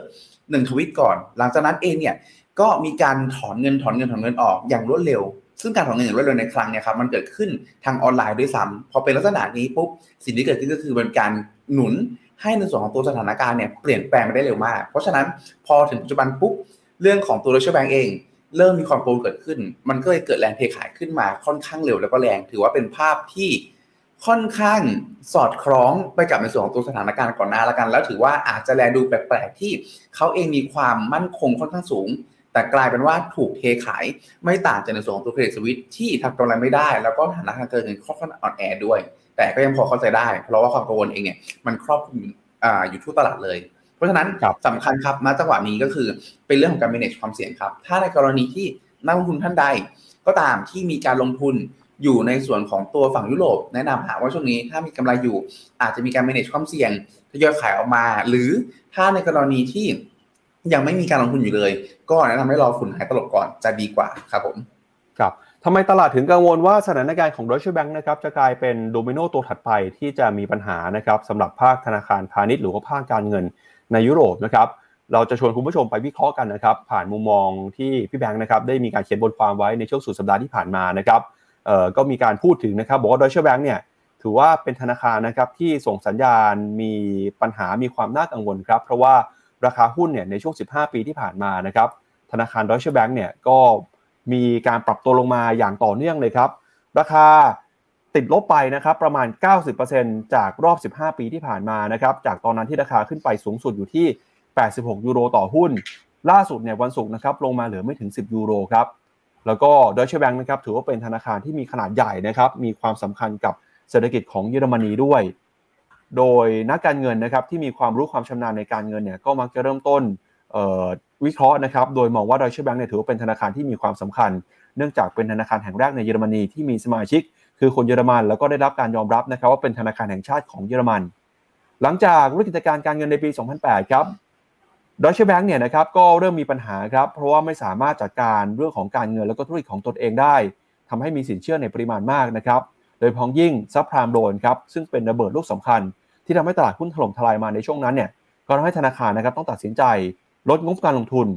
หนึ่งทวิตก่อน หลังจากนั้นเองเนี่ยก็มีการถอนเงินถอนเงินถอนเงินออกอย่างรวดเร็ว ซึ่งการถอนเงินอย่างรวดเร็วในครั้งเนี่ยครับมันเกิดขึ้นทางออนไลน์ด้วยซ้ำพอเป็นลักษณะนี้ปุ๊บสิ่งที่เกิดขึ้นก็คือเป็นการหนุน ให้ในส่วนของตัวสถานการณ์เนี่ยเปลี่ยนแปลงไปได้เร็วมาก เพราะฉะนั้นพอถึงปัจจุบันปุ๊บเรื่องของตัว Deutsche Bank เอง เริ่มมีความโกลเกิดขึ้น มันก็เลยเกิดแรงเทขายขึ้นมาค่อนข้างเร็วแล้วก็แรง ถือว่าเป็นภาพที่ค่อนข้างสอดคล้องไปกับในส่วนของตัวสถานการณ์ก่อนหน้าล้วกัน แล้วถือว่าอาจจะแลดูแปลกๆที่เขาเองมีความมั่นคงค่อนข้างสูง แต่กลายเป็นว่าถูกเทขายไม่ต่างจากในส่วนของตัวเครดิตสวิตที่ทำกำไรไม่ได้ แล้วก็ฐานะทางการเงินค่อนข้างอ่อนแอด้วย แต่ก็ยังพอเข้าใจได้ เพราะว่าความกังวลเองเนี่ยมันครอบคลุมอยู่ทั่วตลาดเลย เพราะฉะนั้นสำคัญครับณจังหวะนี้ก็คือเป็นเรื่องของการ manage ความเสี่ยงครับ ถ้าในกรณีที่นักลงทุนท่านใด ก็ตามที่มีการลงทุนอยู่ในส่วนของตัวฝั่งยุโรปแนะนำหาว่าช่วงนี้ถ้ามีกำไรอยู่ อาจจะมีการ manage ความเสี่ยงทยอยขายออกมา หรือถ้าในกรณีที่ยังไม่มีการลงทุนอยู่เลย ก็แนะนำให้รอฝุ่นหายตลบก่อนจะดีกว่าครับผม ครับ ทำไมตลาดถึงกังวลว่าสถานการณ์ของ Deutsche Bank นะครับจะกลายเป็นโดมิโนตัวถัดไปที่จะมีปัญหานะครับสำหรับภาคธนาคารพาณิชย์หรือว่าภาคการเงินในยุโรปนะครับเราจะชวนคุณผู้ชมไปวิเคราะห์กันนะครับ ผ่านมุมมองที่พี่แบงค์นะครับได้มีการเขียนบทความไว้ในช่วงสุดสัปดาห์ที่ผ่านมานะครับเอ่อก็มีการพูดถึงนะครับบอกว่า Deutsche Bank เนี่ยถือว่าเป็นธนาคารนะครับที่ส่งสัญญาณมีปัญหามีความน่ากังวลครับ เพราะว่าราคาหุ้นเนี่ยในช่วง 15 ปีที่ผ่านมานะครับธนาคาร Deutsche Bank เนี่ยก็ มีการปรับตัวลงมาอย่างต่อเนื่องเลยครับ ราคาติดลบไปนะครับประมาณ 90%จากรอบ 15 ปีที่ผ่านมานะครับจากตอนนั้นที่ราคาขึ้นไปสูงสุดอยู่ที่ 86 ยูโรต่อหุ้น ล่าสุดเนี่ยวันศุกร์นะครับลงมาเหลือไม่ถึง 10 ยูโรครับแล้วก็ Deutsche Bank นะครับถือว่าเป็นธนาคารที่มีขนาดใหญ่นะครับมีความสำคัญกับเศรษฐกิจของเยอรมนีด้วย โดยนักการเงินนะครับที่มีความรู้ความชำนาญในการเงินเนี่ยก็มักจะเริ่มต้น วิเคราะห์นะครับ โดยมองว่า Deutsche Bank เนี่ยถือว่าเป็นธนาคารที่มีความสำคัญ เนื่องจากเป็นธนาคารแห่งแรกในเยอรมนีที่มีสมาชิก คือคนเยอรมัน แล้วก็ได้รับการยอมรับนะครับว่าเป็นธนาคารแห่งชาติของเยอรมัน หลังจากวิกฤตการการเงินในปี 2008 ครับ Deutsche Bank เนี่ยนะครับก็เริ่มมีปัญหาครับเพราะว่าไม่สามารถจัดการเรื่องของการเงินแล้วก็ธุรกิจของตนเองได้ทำให้มีสินเชื่อในปริมาณมากนะครับโดยพ้องยิ่งซับพรามโดนครับซึ่งเป็นระเบิดลูกสำคัญ ที่ทำให้ตลาดหุ้นถล่มทลายมาในช่วงนั้นเนี่ยก็ทำให้ธนาคารนะครับต้องตัดสินใจ ลดงบการลงทุน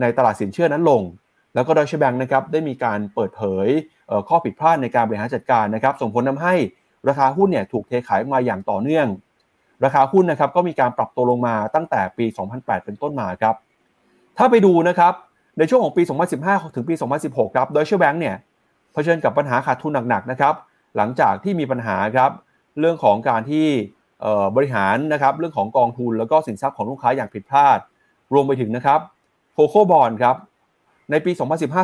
ในตลาดสินเชื่อนั้นลง แล้วก็ดอยเชแบงนะครับได้มีการเปิดเผยข้อผิดพลาดในการบริหารจัดการนะครับ ส่งผลทาให้ราคาหุ้นเนี่ยถูกเทขายมาอย่างต่อเนื่อง ราคาหุ้นนะครับก็มีการปรับตัวลงมาตั้งแต่ปี 2008 เป็นต้นมาครับ ถ้าไปดูนะครับในช่วงของปี 2015 ถึงปี 2016 ครับดอยเชแบงเนี่ยเผชิญกับปัญหาขาดทุนหนักๆนะครับ หลังจากที่มีปัญหาครับเรื่องของการที่บริหารนะครับเรื่องของกองทุนแล้วก็สินทรัพย์ของลูกค้าอย่างผิดพลาด รวมไปถึงนะครับโคโค่บอลครับในปี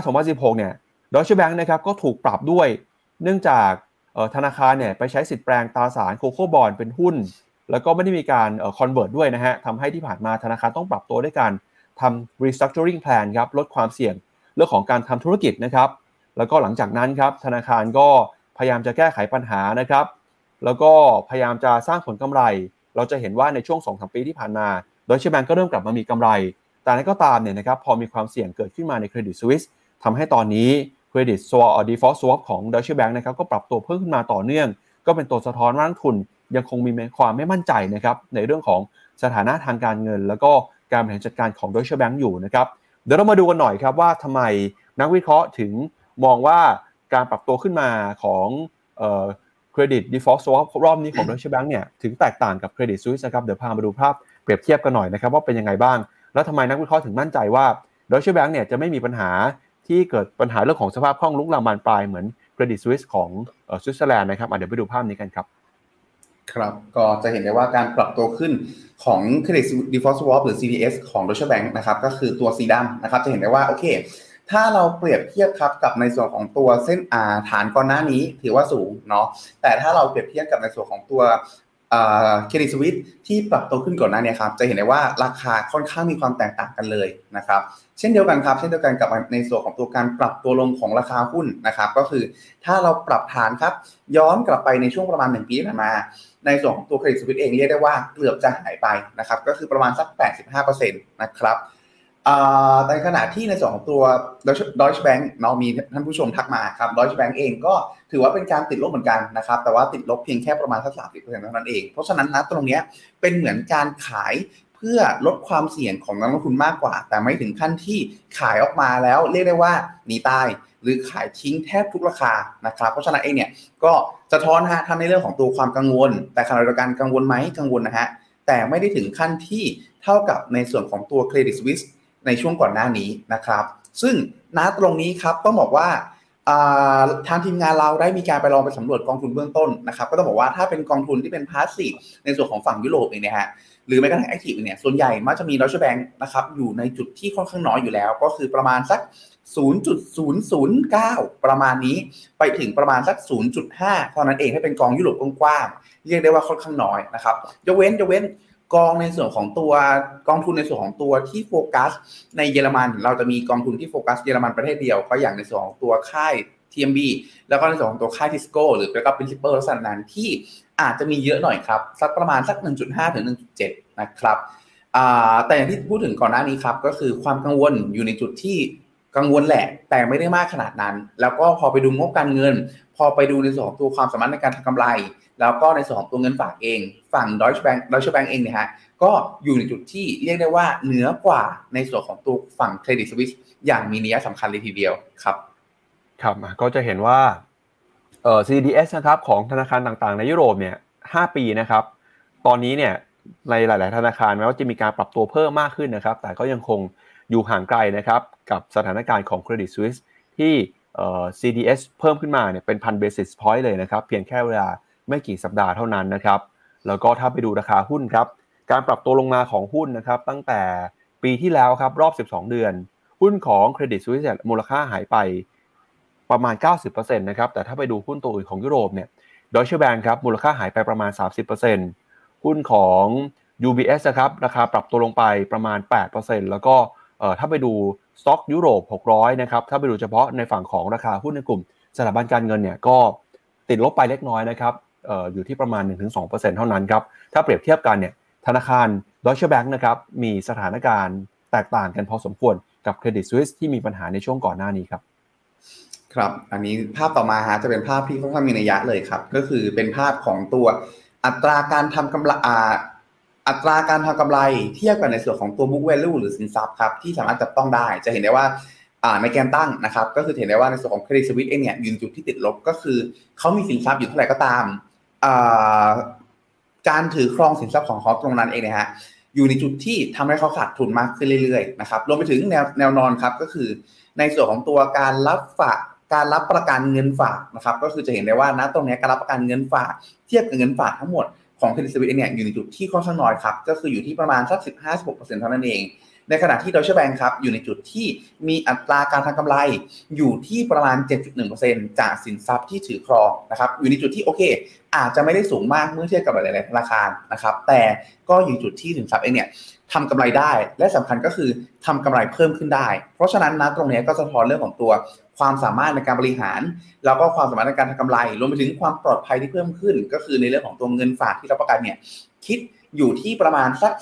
2015-2016 เนี่ยดอยเชแบงค์นะครับก็ถูกปรับด้วย เนื่องจากธนาคารเนี่ยไปใช้สิทธิ์แปลงตราสารโคโค่บอลเป็นหุ้น แล้วก็ไม่ได้มีการ convert ด้วยนะฮะทำให้ที่ผ่านมาธนาคารต้องปรับตัวด้วยการทำ restructuring plan ครับลดความเสี่ยงเรื่องของการทำธุรกิจนะครับ แล้วก็หลังจากนั้นครับธนาคารก็พยายามจะแก้ไขปัญหานะครับ แล้วก็พยายามจะสร้างผลกำไร เราจะเห็นว่าในช่วง2-3ปีที่ผ่านมา Deutsche Bank ก็เริ่มกลับมามีกำไร แต่นั้นก็ตามเนี่ยนะครับพอมีความเสี่ยงเกิดขึ้นมาใน Credit Suisse ทำให้ตอนนี้ credit default swap ของ Deutsche Bank นะครับก็ปรับตัวเพิ่มขึ้นมาต่อเนื่อง ก็เป็นตัวสะท้อนว่านักทุนยังคงมีความไม่มั่นใจนะครับในเรื่องของสถานะทางการเงิน แล้วก็การบริหารจัดการของ Deutsche Bank อยู่นะครับเดี๋ยวเรามาดูกันหน่อยครับว่าทำไมนักวิเคราะห์ถึงมองว่าการปรับตัวขึ้นมาของเครดิต default swap รอบนี้ของ Deutsche Bank เนี่ยถึงแตกต่างกับเครดิตสวิสนะครับเดี๋ยวพามาดูภาพ เปรียบเทียบกันหน่อยนะครับว่าเป็นยังไงบ้าง แล้วทำไมนักวิเคราะห์ถึงมั่นใจว่าดอยเชแบงก์เนี่ยจะไม่มีปัญหาที่เกิดปัญหาเรื่องของสภาพคล่องลุกลามบานปลายเหมือนเครดิตสวิสของสวิตเซอร์แลนด์นะครับเดี๋ยวไปดูภาพนี้กันครับครับก็จะเห็นได้ว่าการปรับตัวขึ้นของ Credit Default Swap หรือ CDS ของ Deutsche Bank นะครับก็คือตัวสีดำนะครับจะเห็นได้ว่าโอเค ถ้าเราเปรียบเทียบครับกับในส่วนของตัวเส้นอาฐานก่อนหน้านี้ถือว่าสูงเนาะแต่ถ้าเราเปรียบเทียบกับในส่วนของตัว เครดิตสวิตที่ปรับตัวขึ้นก่อนหน้านี้ครับจะเห็นได้ว่าราคาค่อนข้างมีความแตกต่างกันเลยนะครับเช่นเดียวกันครับ เช่นเดียวกันกับในส่วนของตัวการปรับตัวลงของราคาหุ้นนะครับ ก็คือถ้าเราปรับฐานครับ ย้อนกลับไปในช่วงประมาณ 1 ปีที่ผ่านมา ในส่วนของตัวเครดิตสวิตเองเรียกได้ว่าเกือบจะหายไปนะครับก็คือประมาณสัก 85%นะครับ ในขณะที่ในส่วนของตัว Deutsche Bank เนาะมีท่านผู้ชมทักมาครับ Deutsche Bank เองก็ถือว่าเป็นการติดลบเหมือนกันนะครับ แต่ว่าติดลบเพียงแค่ประมาณสักสามสิบเปอร์เซ็นต์เท่านั้นเอง เพราะฉะนั้นนะตรงนี้เป็นเหมือนการขายเพื่อลดความเสี่ยงของนักลงทุนมากกว่า แต่ไม่ถึงขั้นที่ขายออกมาแล้วเรียกได้ว่าหนีตายหรือขายทิ้งแทบทุกราคานะครับ เพราะฉะนั้นเองเนี่ยก็จะท้อนฮะทำในเรื่องของตัวความกังวล แต่ขณะเดียวกันกังวลไหมกังวลนะฮะแต่ไม่ได้ถึงขั้นที่เท่ากับในส่วนของตัวเครดิตสวิส ในช่วงก่อนหน้านี้นะครับ ซึ่งณตรงนี้ครับต้องบอกว่าทางทีมงานเราได้มีการไปลองไปสำรวจกองทุนเบื้องต้นนะครับ ก็ต้องบอกว่าถ้าเป็นกองทุนที่เป็นพาสซีฟในส่วนของฝั่งยุโรปเองนี่ยฮะหรือแม้กระทั่งแอคทีฟเนี่ยส่วนใหญ่มักจะมีดอชแบงค์นะครับอยู่ในจุดที่ค่อนข้างน้อยอยู่แล้ว ก็คือประมาณสัก 0.009 ประมาณนี้ไปถึงประมาณสัก 0.5 เท่านั้นเองให้เป็นกองยุโรปกว้างๆเรียกได้ว่าค่อนข้างน้อยนะครับยกเว้นยกเว้น กองในส่วนของตัวกองทุนในส่วนของตัวที่โฟกัส ในเยอรมัน เราจะมีกองทุนที่โฟกัสเยอรมันประเทศเดียวก็อย่างในส่วนของตัวค่าย TMB แล้วก็ในส่วนของตัวค่ายทิสโก้หรือแล้วก็ principal ลักษณะนั้นที่อาจจะมีเยอะหน่อยครับ สักประมาณสัก 1.5 ถึง 1.7 นะครับแต่อย่างที่พูดถึงก่อนหน้านี้ครับ ก็คือความกังวลอยู่ในจุดที่กังวลแหละ แต่ไม่ได้มากขนาดนั้น แล้วก็พอไปดูงบการเงิน พอไปดูในส่วนของตัวความสามารถในการทำกำไร แล้วก็ในส่วนของตัวเงินฝากเอง ฝั่ง Deutsche Bank Deutsche Bank เองเนี่ยฮะก็อยู่ในจุดที่เรียกได้ว่าเหนือกว่าในส่วนของตัวฝั่งเครดิตสวิสอย่างมีนัยสำคัญเลยทีเดียวครับ ครับก็จะเห็นว่าเอ่อ CDS นะครับของธนาคารต่างๆ ในยุโรปเนี่ย5ปีนะครับ ตอนนี้เนี่ยในหลาย ๆ ธนาคารแม้ว่าจะมีการปรับตัวเพิ่มมากขึ้นนะครับ แต่ก็ยังคงอยู่ห่างไกลนะครับ กับสถานการณ์ของ Credit Suisse ที่ CDS เพิ่มขึ้นมาเนี่ยเป็นพันเบสิสพอยต์เลยนะครับ เพียงแค่เวลา ไม่กี่สัปดาห์เท่านั้นนะครับ แล้วก็ถ้าไปดูราคาหุ้นครับ การปรับตัวลงมาของหุ้นนะครับ ตั้งแต่ปีที่แล้วครับรอบ 12 เดือน หุ้นของ Credit Suisse มูลค่าหายไปประมาณ 90%นะครับ แต่ถ้าไปดูหุ้นตัวอื่นของยุโรปเนี่ยดอยเชแบงครับมูลค่าหายไปประมาณ 30%หุ้นของ UBS นะครับราคาปรับตัวลงไปประมาณ 8%แล้วก็ถ้าไปดูสต็อกยุโรป 600 นะครับ ถ้าไปดูเฉพาะในฝั่งของราคาหุ้นในกลุ่มสถาบันการเงินเนี่ยก็ติดลบไปเล็กน้อยนะครับ อยู่ที่ประมาณ 1-2%เท่านั้นครับถ้าเปรียบเทียบกันเนี่ยธนาคารดอยเชแบงนะครับมีสถานการณ์แตกต่างกันพอสมควรกับเครดิตสวิสที่มีปัญหาในช่วงก่อนหน้านี้ครับครับ อันนี้ภาพต่อมาฮะจะเป็นภาพที่ค่อนข้างมีนัยยะเลยครับ ก็คือเป็นภาพของตัวอัตราการทำกำไรอัตราการทำกำไรเทียบกันในส่วนของตัว book value หรือสินทรัพย์ครับที่สามารถจับต้องได้ จะเห็นได้ว่าในแกนตั้งนะครับ ก็คือเห็นได้ว่าในส่วนของเครดิตสวิตเองเนี่ยยืนจุดที่ติดลบก็คือเขามีสินทรัพย์อยู่เท่าไหร่ก็ตาม การถือครองสินทรัพย์ของเขาตรงนั้นเองนะฮะอยู่ในจุดที่ทำให้เขาขาดทุนมากขึ้นเรื่อยๆนะครับรวมไปถึงแนวแนวนอนครับก็คือ ในส่วนของตัวการรับฝากการรับประกันเงินฝากนะครับ ก็คือจะเห็นได้ว่าณตรงนี้การรับประกันเงินฝาก เทียบกับเงินฝากทั้งหมดของเครดิตสวิตเนี่ยอยู่ในจุดที่ค่อนข้างน้อยครับ ก็คืออยู่ที่ประมาณสัก 15-16%เท่านั้นเอง ในขณะที่ดอยเชแบงค์ครับอยู่ในจุดที่มีอัตราการทำกำไรอยู่ที่ประมาณ 7.1%จากสินทรัพย์ที่ถือครองนะครับอยู่ในจุดที่โอเค อาจจะไม่ได้สูงมากเมื่อเทียบกับหลายๆธนาคารนะครับแต่ก็อยู่จุดที่สินทรัพย์เองเนี่ยทำกำไรได้และสำคัญก็คือทำกำไรเพิ่มขึ้นได้ เพราะฉะนั้นนะตรงนี้ก็สะท้อนเรื่องของตัวความสามารถในการบริหาร แล้วก็ความสามารถในการทำกำไร รวมไปถึงความปลอดภัยที่เพิ่มขึ้น ก็คือในเรื่องของตัวเงินฝากที่รับประกันเนี่ยคิดอยู่ที่ประมาณสัก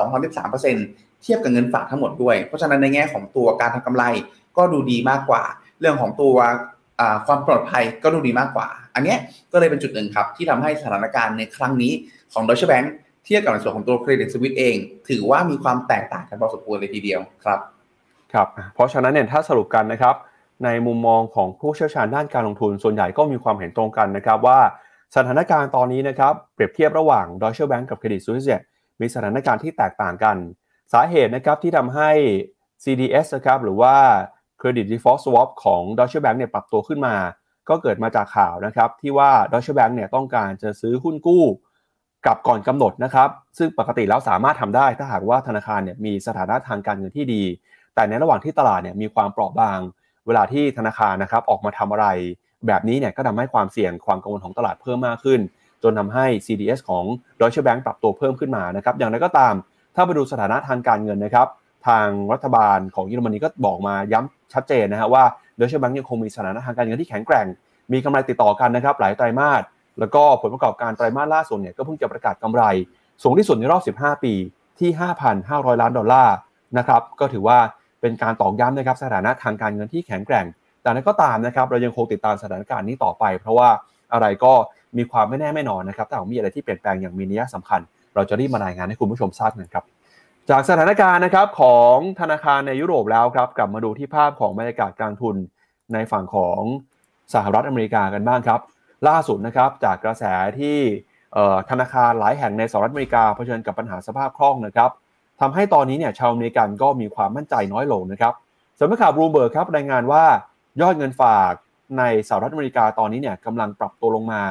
3-2-3% เทียบกับเงินฝากทั้งหมดด้วย เพราะฉะนั้นในแง่ของตัวการทำกำไรก็ดูดีมากกว่า เรื่องของตัวความปลอดภัยก็ดูดีมากกว่า อันนี้ก็เลยเป็นจุดหนึ่งครับ ที่ทำให้สถานการณ์ในครั้งนี้ของ Deutsche Bank เทียบกับในส่วนของตัวเครดิตสวิตเอง ถือว่ามีความแตกต่างกันพอสมควรเลยทีเดียวครับครับเพราะฉะนั้นเนี่ยถ้าสรุปกันนะครับ ในมุมมองของผู้เชี่ยวชาญด้านการลงทุนส่วนใหญ่ก็มีความเห็นตรงกันนะครับว่าสถานการณ์ตอนนี้นะครับเปรียบเทียบระหว่าง Deutsche Bank กับ Credit Suisse มีสถานการณ์ที่แตกต่างกัน สาเหตุนะครับที่ทำให้ CDS นะครับหรือว่า Credit Default Swap ของ Deutsche Bank เนี่ยปรับตัวขึ้นมา ก็เกิดมาจากข่าวนะครับที่ว่า Deutsche Bank เนี่ยต้องการจะซื้อหุ้นกู้กลับก่อนกำหนดนะครับ ซึ่งปกติแล้วสามารถทำได้ถ้าหากว่าธนาคารเนี่ยมีสถานะทางการเงินที่ดี แต่ในระหว่างที่ตลาดเนี่ยมีความเปราะบาง เวลาที่ธนาคารนะครับออกมาทำอะไร แบบนี้เนี่ยก็ทำให้ความเสี่ยงความกังวลของตลาดเพิ่มมากขึ้น จนทาให้ CDS ของ Deutsche Bank ปรับตัวเพิ่มขึ้นมานะครับ อย่างไรก็ตาม ถ้าไปดูสถานะทางการเงินนะครับ ทางรัฐบาลของเยอรมนีก็บอกมาย้ำชัดเจนนะฮะว่า Deutsche Bank ยังคงมีสถานะทางการเงินที่แข็งแกร่ง มีกำไรติดต่อกันนะครับ หลายไตรมาส แล้วก็ผลประกอบการไตรมาสล่าสุดเนี่ยก็เพิ่งจะประกาศกำไร สูงที่สุดในรอบ 15 ปีที่ 5,500 ล้านดอลลาร์นะครับก็ถือว่าเป็นการตอกย้ำนะครับสถานะทางการเงินที่แข็งแกร่ง แต่นั้นก็ตามนะครับเรายังคงติดตามสถานการณ์นี้ต่อไป เพราะว่าอะไรก็มีความไม่แน่ไม่นอนนะครับถ้ามีอะไรที่เปลี่ยนแปลงอย่างมีนัยสำคัญ เราจะรีบมารายงานให้คุณผู้ชมทราบกันครับ จากสถานการณ์นะครับของธนาคารในยุโรปแล้วครับ กลับมาดูที่ภาพของบรรยากาศการทุนในฝั่งของสหรัฐอเมริกากันบ้างครับ ล่าสุดนะครับจากกระแสที่ธนาคารหลายแห่งในสหรัฐอเมริกาเผชิญกับปัญหาสภาพคล่องนะครับทำให้ตอนนี้เนี่ยชาวอเมริกันก็มีความมั่นใจน้อยลงนะครับสำนักข่าวบลูเบิร์กครับรายงานว่ายอดเงินฝากในสหรัฐอเมริกาตอนนี้เนี่ยกำลังปรับตัวลงมา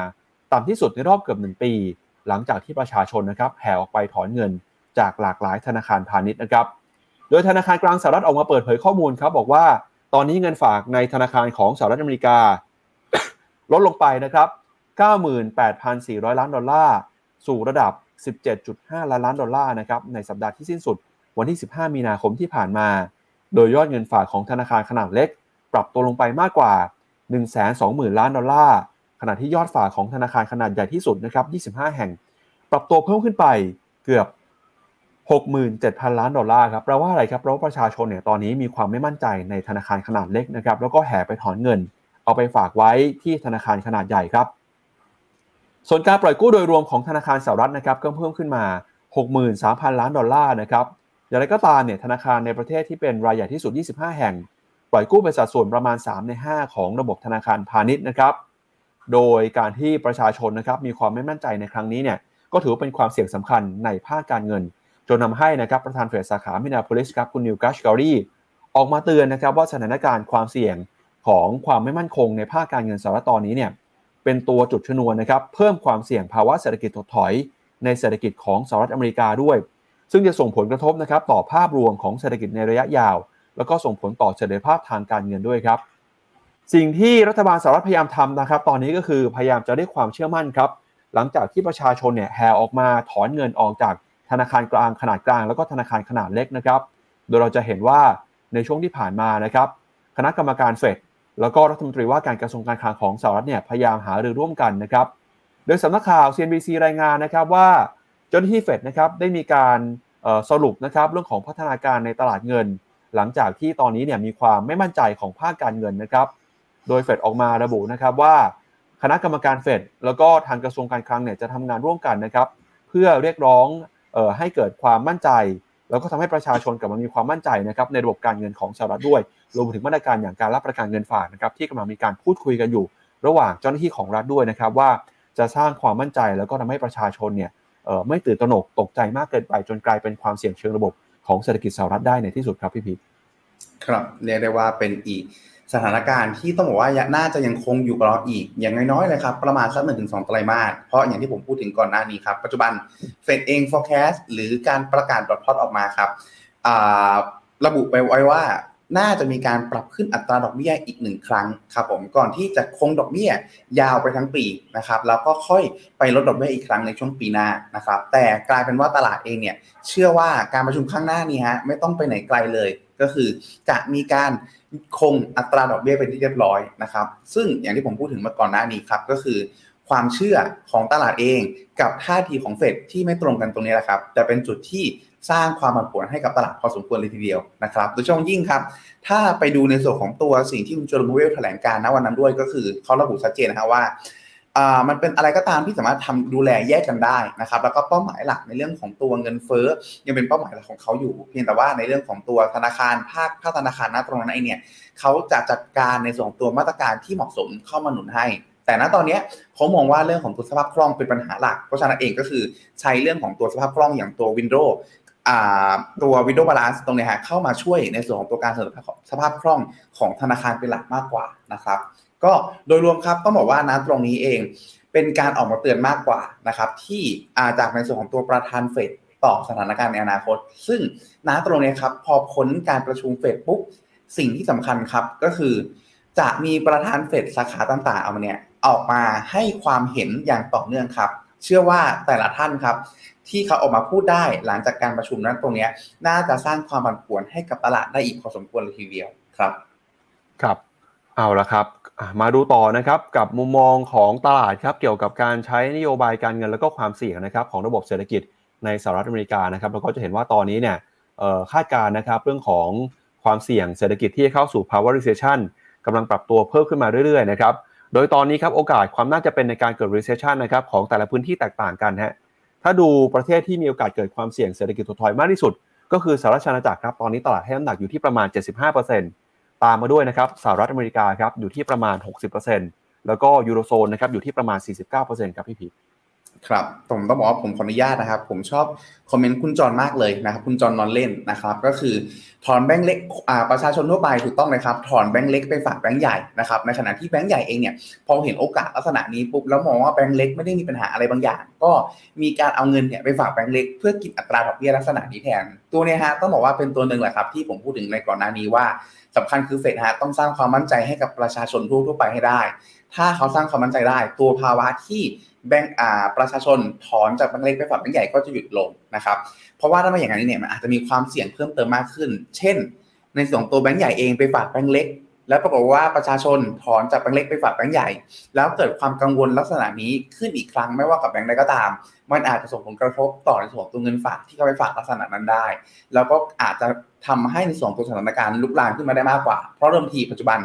ต่ำที่สุดในรอบเกือบหนึ่งปี หลังจากที่ประชาชนนะครับแห่ออกไปถอนเงินจากหลากหลายธนาคารพาณิชย์นะครับ โดยธนาคารกลางสหรัฐออกมาเปิดเผยข้อมูลครับบอกว่าตอนนี้เงินฝากในธนาคารของสหรัฐอเมริกา ลดลงไปนะครับ 98,400 ล้านดอลลาร์ สู่ระดับ 17.5 ล้านล้านดอลลาร์นะครับในสัปดาห์ที่สิ้นสุด วันที่ 15 มีนาคมที่ผ่านมา โดยยอดเงินฝากของธนาคารขนาดเล็ก ปรับตัวลงไปมากกว่า 120,000 ล้านดอลลาร์ ขณะที่ยอดฝากของธนาคารขนาดใหญ่ที่สุดนะครับ 25 แห่ง ปรับตัวเพิ่มขึ้นไปเกือบ 67,000 ล้านดอลลาร์ครับแปลว่าอะไรครับเพราะว่าประชาชนเนี่ยตอนนี้มีความไม่มั่นใจในธนาคารขนาดเล็กนะครับ แล้วก็แห่ไปถอนเงิน เอาไปฝากไว้ที่ธนาคารขนาดใหญ่ครับ ส่วนการปล่อยกู้โดยรวมของธนาคารสหรัฐนะครับก็เพิ่มขึ้นมา 63,000 ล้านดอลลาร์นะครับอย่างไรก็ตามเนี่ยธนาคารในประเทศที่เป็นรายใหญ่ที่สุด 25 แห่ง ปล่อยกู้เป็นสัดส่วนประมาณ 3 ใน 5 ของระบบธนาคารพาณิชย์นะครับ โดยการที่ประชาชนนะครับมีความไม่มั่นใจในครั้งนี้เนี่ยก็ถือว่าเป็นความเสี่ยงสำคัญในภาคการเงิน จนทำให้นะครับประธานเฟดสาขามินนีแอโพลิสครับคุณนีล แคชแครีออกมาเตือนนะครับว่าสถานการณ์ความเสี่ยงของความไม่มั่นคงในภาคการเงินสหรัฐตอนนี้เนี่ยเป็นตัวจุดชนวนนะครับเพิ่มความเสี่ยงภาวะเศรษฐกิจถดถอยในเศรษฐกิจของสหรัฐอเมริกาด้วย ซึ่งจะส่งผลกระทบนะครับต่อภาพรวมของเศรษฐกิจในระยะยาว แล้วก็ส่งผลต่อเสถียรภาพทางการเงินด้วยครับ สิ่งที่รัฐบาลสหรัฐพยายามทำนะครับ ตอนนี้ก็คือพยายามจะได้ความเชื่อมั่นครับ หลังจากที่ประชาชนเนี่ยแห่ออกมาถอนเงินออกจากธนาคารกลางขนาดกลาง แล้วก็ธนาคารขนาดเล็กนะครับ โดยเราจะเห็นว่าในช่วงที่ผ่านมานะครับ คณะกรรมการเฟดแล้วก็รัฐมนตรีว่าการกระทรวงการคลังของสหรัฐเนี่ยพยายามหารือร่วมกันนะครับ โดยสำนักข่าว CNBC รายงานนะครับว่าเจ้าหน้าที่เฟดนะครับได้มีการสรุปนะครับเรื่องของพัฒนาการในตลาดเงิน หลังจากที่ตอนนี้เนี่ยมีความไม่มั่นใจของภาคการเงินนะครับ โดยเฟดออกมาระบุนะครับว่าคณะกรรมการเฟดแล้วก็ทางกระทรวงการคลังเนี่ยจะทำงานร่วมกันนะครับ เพื่อเรียกร้องออให้เกิดความมั่นใจ แล้วก็ทำให้ประชาชนกลับมามีความมั่นใจนะครับในระบบการเงินของสหรัฐด้วยรวมถึงมาตรการอย่างการรับประกันเงินฝากนะครับที่กำลังมีการพูดคุยกันอยู่ ระหว่างเจ้าหน้าที่ของรัฐด้วยนะครับว่าจะสร้างความมั่นใจแล้วก็ทำให้ประชาชนเนี่ยไม่ตื่นตระหนกตกใจมากเกินไปจนกลายเป็นความเสี่ยงเชิงระบบของเศรษฐกิจสหรัฐได้ในที่สุดครับพี่พีครับเรียกได้ว่าเป็นอีก สถานการณ์ที่ต้องบอกว่าน่าจะยังคงอยู่กับเราอีก อย่างน้อยๆเลยครับ ประมาณสักหนึ่งถึงสองไตรมาสเพราะอย่างที่ผมพูดถึงก่อนหน้านี้ครับ ปัจจุบันเฟดเอง forecast หรือการประกาศดอทพอตออกมาครับระบุไปไว้ว่าน่าจะมีการปรับขึ้นอัตราดอกเบี้ยอีกหนึ่งครั้งครับผมก่อนที่จะคงดอกเบี้ยยาวไปทั้งปีนะครับแล้วก็ค่อยไปลดดอกเบี้ยอีกครั้งในช่วงปีหน้านะครับ แต่กลายเป็นว่าตลาดเองเนี่ยเชื่อว่าการประชุมข้างหน้านี้ฮะไม่ต้องไปไหนไกลเลย ก็คือจะมีการ คงอัตราดอกเบี้ยไปที่เรียบร้อยนะครับ ซึ่งอย่างที่ผมพูดถึงมาก่อนหน้านี้ครับก็คือ ความเชื่อของตลาดเองกับท่าทีของเฟดที่ไม่ตรงกันตรงนี้แหละครับ แต่เป็นจุดที่สร้างความผันผวนให้กับตลาดพอสมควรเลยทีเดียวนะครับโดยเฉพาะยิ่งครับ ถ้าไปดูในส่วนของตัวสิ่งที่คุณโจลมูเวลแถลงการณวันนั้นด้วยก็คือเขาระบุชัดเจนนะครับว่า มันเป็นอะไรก็ตามที่สามารถทำดูแลแยกกันได้นะครับ แล้วก็เป้าหมายหลักในเรื่องของตัวเงินเฟ้อยังเป็นเป้าหมายหลักของเขาอยู่ เพียงแต่ว่าในเรื่องของตัวธนาคารภาคภาคธนาคารณตรงนั้นเอเนี่ยเขาจะจัดการในส่วนของตัวมาตรการที่เหมาะสมเข้ามาหนุนให้ แต่ณตอนนี้เขามองว่าเรื่องของตัวสภาพคล่องเป็นปัญหาหลัก เพราะฉะนั้นเองก็คือใช้เรื่องของตัวสภาพคล่องอย่างตัว Windows ตัววิดีโอบาลานซ์ตรงนี้ฮะเข้ามาช่วยในส่วนของตัวการเสริมสภาพคล่องของธนาคารเป็นหลักมากกว่านะครับ ก็โดยรวมครับต้องบอกว่านะตรงนี้เอง เป็นการออกมาเตือนมากกว่านะครับที่มาจากในส่วนของตัวประธานเฟดต่อสถานการณ์ในอนาคต ซึ่งนะตรงนี้ครับพอพ้นการประชุมเฟดปุ๊บสิ่งที่สำคัญครับก็คือ จะมีประธานเฟดสาขาต่างๆเอามาเนี่ยออกมาให้ความเห็นอย่างต่อเนื่องครับ เชื่อว่าแต่ละท่านครับ ที่เขาออกมาพูดได้หลังจากการประชุมนั้นตรงนี้ น่าจะสร้างความผันผวนให้กับตลาดได้อีกพอสมควรเลยทีเดียวครับ ครับ เอาละครับมาดูต่อนะครับกับมุมมองของตลาดครับเกี่ยวกับการใช้นโยบายการเงินแล้วก็ความเสี่ยงนะครับของระบบเศรษฐกิจในสหรัฐอเมริกานะครับเราก็จะเห็นว่าตอนนี้เนี่ยคาดการณ์นะครับเรื่องของความเสี่ยงเศรษฐกิจที่เข้าสู่ภาวะ recession กำลังปรับตัวเพิ่มขึ้นมาเรื่อยๆนะครับโดยตอนนี้ครับโอกาสความน่าจะเป็นในการเกิด recession นะครับของแต่ละพื้นที่แตกต่างกันฮะถ้าดูประเทศที่มีโอกาสเกิดความเสี่ยงเศรษฐกิจถดถอยมากที่สุด ก็คือสหรัฐอาณาจักรครับตอนนี้ตลาดให้น้ำหนักอยู่ที่ประมาณ 75% ตามมาด้วยนะครับสหรัฐอเมริกาครับอยู่ที่ประมาณ 60%แล้วก็ยูโรโซนนะครับอยู่ที่ประมาณ 49%ครับพี่พีครับผมต้องบอกว่าผมขออนุญาตนะครับ ผมชอบ คอมเมนต์คุณจอนมากเลยนะครับคุณจอนนอนเล่นนะครับ ก็คือถอนแบงค์เล็กอาประชาชนทั่วไปถูกต้องเลยครับ ถอนแบงค์เล็กไปฝากแบงค์ใหญ่นะครับในขณะที่แบงค์ใหญ่เองเนี่ยพอเห็นโอกาสลักษณะนี้ปุ๊บแล้วมองว่าแบงค์เล็กไม่ได้มีปัญหาอะไรบางอย่าง ก็มีการเอาเงินเนี่ยไปฝากแบงค์เล็กเพื่อกินอัตราดอกเบี้ยลักษณะนี้แทนตัวเนี้ฮะต้องบอกว่าเป็นตัวหนึ่งแหละครับที่ผมพูดถึงในก่อนหน้านี้ว่าสำคัญคือเฟดฮะต้องสร้างความมั่นใจให้กับประชาชนทั่วไปให้ได้ ถ้าเขาสร้างความมั่นใจได้ ตัวภาวะที่แบงก์อาประชาชนถอนจากแบงก์เล็กไปฝากแบงก์ใหญ่ก็จะหยุดลง นะครับ เพราะว่าถ้าไม่อย่างนั้นเนี่ยมันอาจจะมีความเสี่ยงเพิ่มเติมมากขึ้น เช่น ในส่วนตัวแบงก์ใหญ่เองไปฝากแบงก์เล็ก แล้วปรากฏว่าประชาชนถอนจากแบงก์เล็กไปฝากแบงก์ใหญ่ แล้วเกิดความกังวลลักษณะนี้ขึ้นอีกครั้งไม่ว่ากับแบงก์ใดก็ตาม มันอาจจะส่งผลกระทบต่อในส่วนตัวเงินฝากที่เขาไปฝากลักษณะนั้นได้ แล้วก็อาจจะทำให้ในส่วนตัวสถานการณ์ลุกลามขึ้นมาได้มากกว่า เพราะเริ่มทีปัจจุบัน